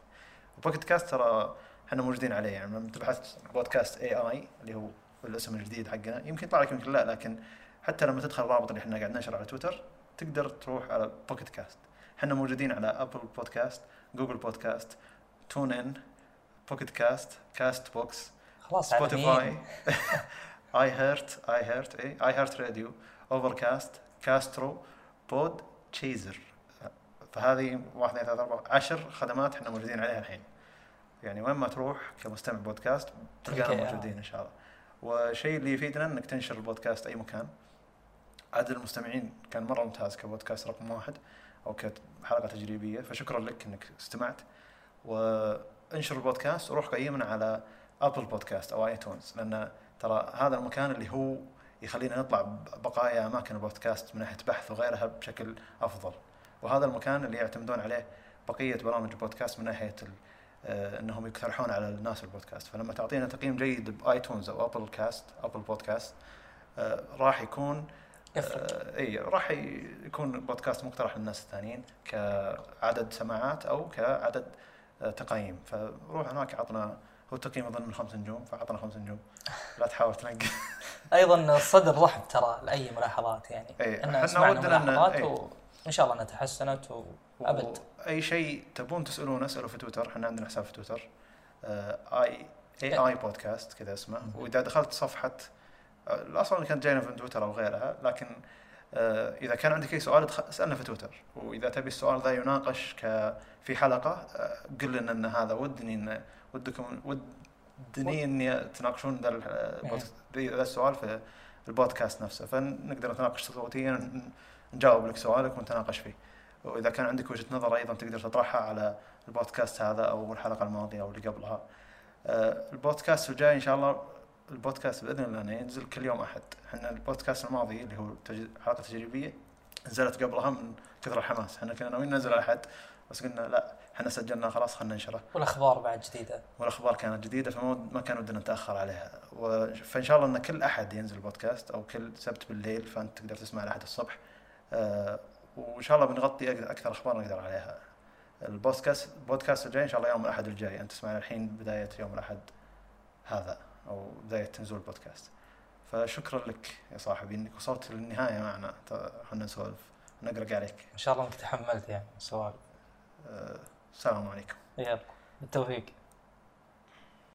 A: وبوكيت كاست ترى إحنا موجودين عليه يعني لما تبحث بودكاست اي اي اللي هو الاسم الجديد حقنا يمكن يطلع لك يمكن لا لكن حتى لما تدخل الرابط اللي إحنا قاعد ننشر على تويتر تقدر تروح على Pocket Cast إحنا موجودين على Apple Podcast Google Podcast TuneIn Pocket Cast Castbox
B: خلاص
A: سبوتيفاي اي هيرت اي هيرت اي اي هيرت راديو اوفر كاست كاسترو بود تشيزر فهذه واحد اثنين ثلاثة أربعة عشر خدمات إحنا موجودين عليها الحين. يعني وين ما تروح كمستمع بودكاست تلقانا
B: تلقى-
A: موجودين إن شاء الله. والشيء اللي يفيدنا إنك تنشر البودكاست أي مكان. عدد المستمعين كان مرة ممتاز كبودكاست رقم واحد أو كحلقة تجريبية. فشكرا لك إنك استمعت. وانشر البودكاست وروح قيمنا على Apple Podcast أو iTunes لأن ترى هذا المكان اللي هو يخلينا نطلع بقايا أماكن البودكاست من ناحية بحث وغيرها بشكل أفضل. وهذا المكان اللي يعتمدون عليه بقية برامج البودكاست من ناحية آه، إنهم يقترحون على الناس البودكاست. فلما تعطينا تقييم جيد ب iTunes أو Apple Cast Apple Podcast راح يكون آه، إي راح يكون بودكاست مقترح للناس الثانيين كعدد سماعات أو كعدد آه، تقييم. فروح هناك عطنا هو التقييم أظن من خمس نجوم فعطنا خمس نجوم. لا تحاول تنقل
B: أيضا الصدر رحب ترى لأي ملاحظات يعني.
A: إيه،
B: ان
A: إحنا
B: سمعنا
A: ودنا إن-
B: ملاحظات
A: إيه.
B: وان شاء الله انها تحسنت و... أبد.
A: أي شيء تبون تسالونه أسألوا في تويتر. إحنا عندنا حساب في تويتر. آه، آي اي آي بودكاست كذا اسمه. وإذا دخلت صفحة آه، الاصل كانت جاينا من تويتر أو غيرها لكن آه، إذا كان عندك أي سؤال اسألنا في تويتر. وإذا تبي السؤال ذا يناقش في حلقة آه، قل لنا إن هذا ودني إن ودكم ودني إني تناقشون ذا البودكاست- ذا السؤال في البودكاست نفسه. فنقدر نتناقش صوتيا نجاوب لك سؤالك ونتناقش فيه. وإذا كان عندك وجهة نظر أيضا تقدر تطرحها على البودكاست هذا أو الحلقة الماضية أو اللي قبلها. آه، البودكاست الجاي إن شاء الله البودكاست بإذن الله ينزل كل يوم أحد. إحنا البودكاست الماضي اللي هو حلقة تجريبية نزلت قبلها من كثر الحماس. إحنا كنا ناويين ننزل أحد بس قلنا لا إحنا سجلنا خلاص خلينا ننشره.
B: والأخبار بعد جديدة.
A: والأخبار كانت جديدة فما ما كان ودنا نتأخر عليها. و- فإن شاء الله إن كل أحد ينزل بودكاست أو كل سبت بالليل فأنت تقدر تسمع الاحد الصبح. آه، وإن شاء الله بنغطي أكثر أخبار نقدر عليها. البودكاست البودكاست الجاي إن شاء الله يوم الأحد الجاي. أنت تسمعنا الحين بداية يوم الأحد هذا أو بداية نزول البودكاست. فشكرا لك يا صاحبي إنك وصلت للنهاية معنا. خلنا نسولف نقرق عليك.
B: إن شاء الله إنك تحملت يعني السؤال
A: آه، السلام عليكم.
B: يلا بالتوفيق.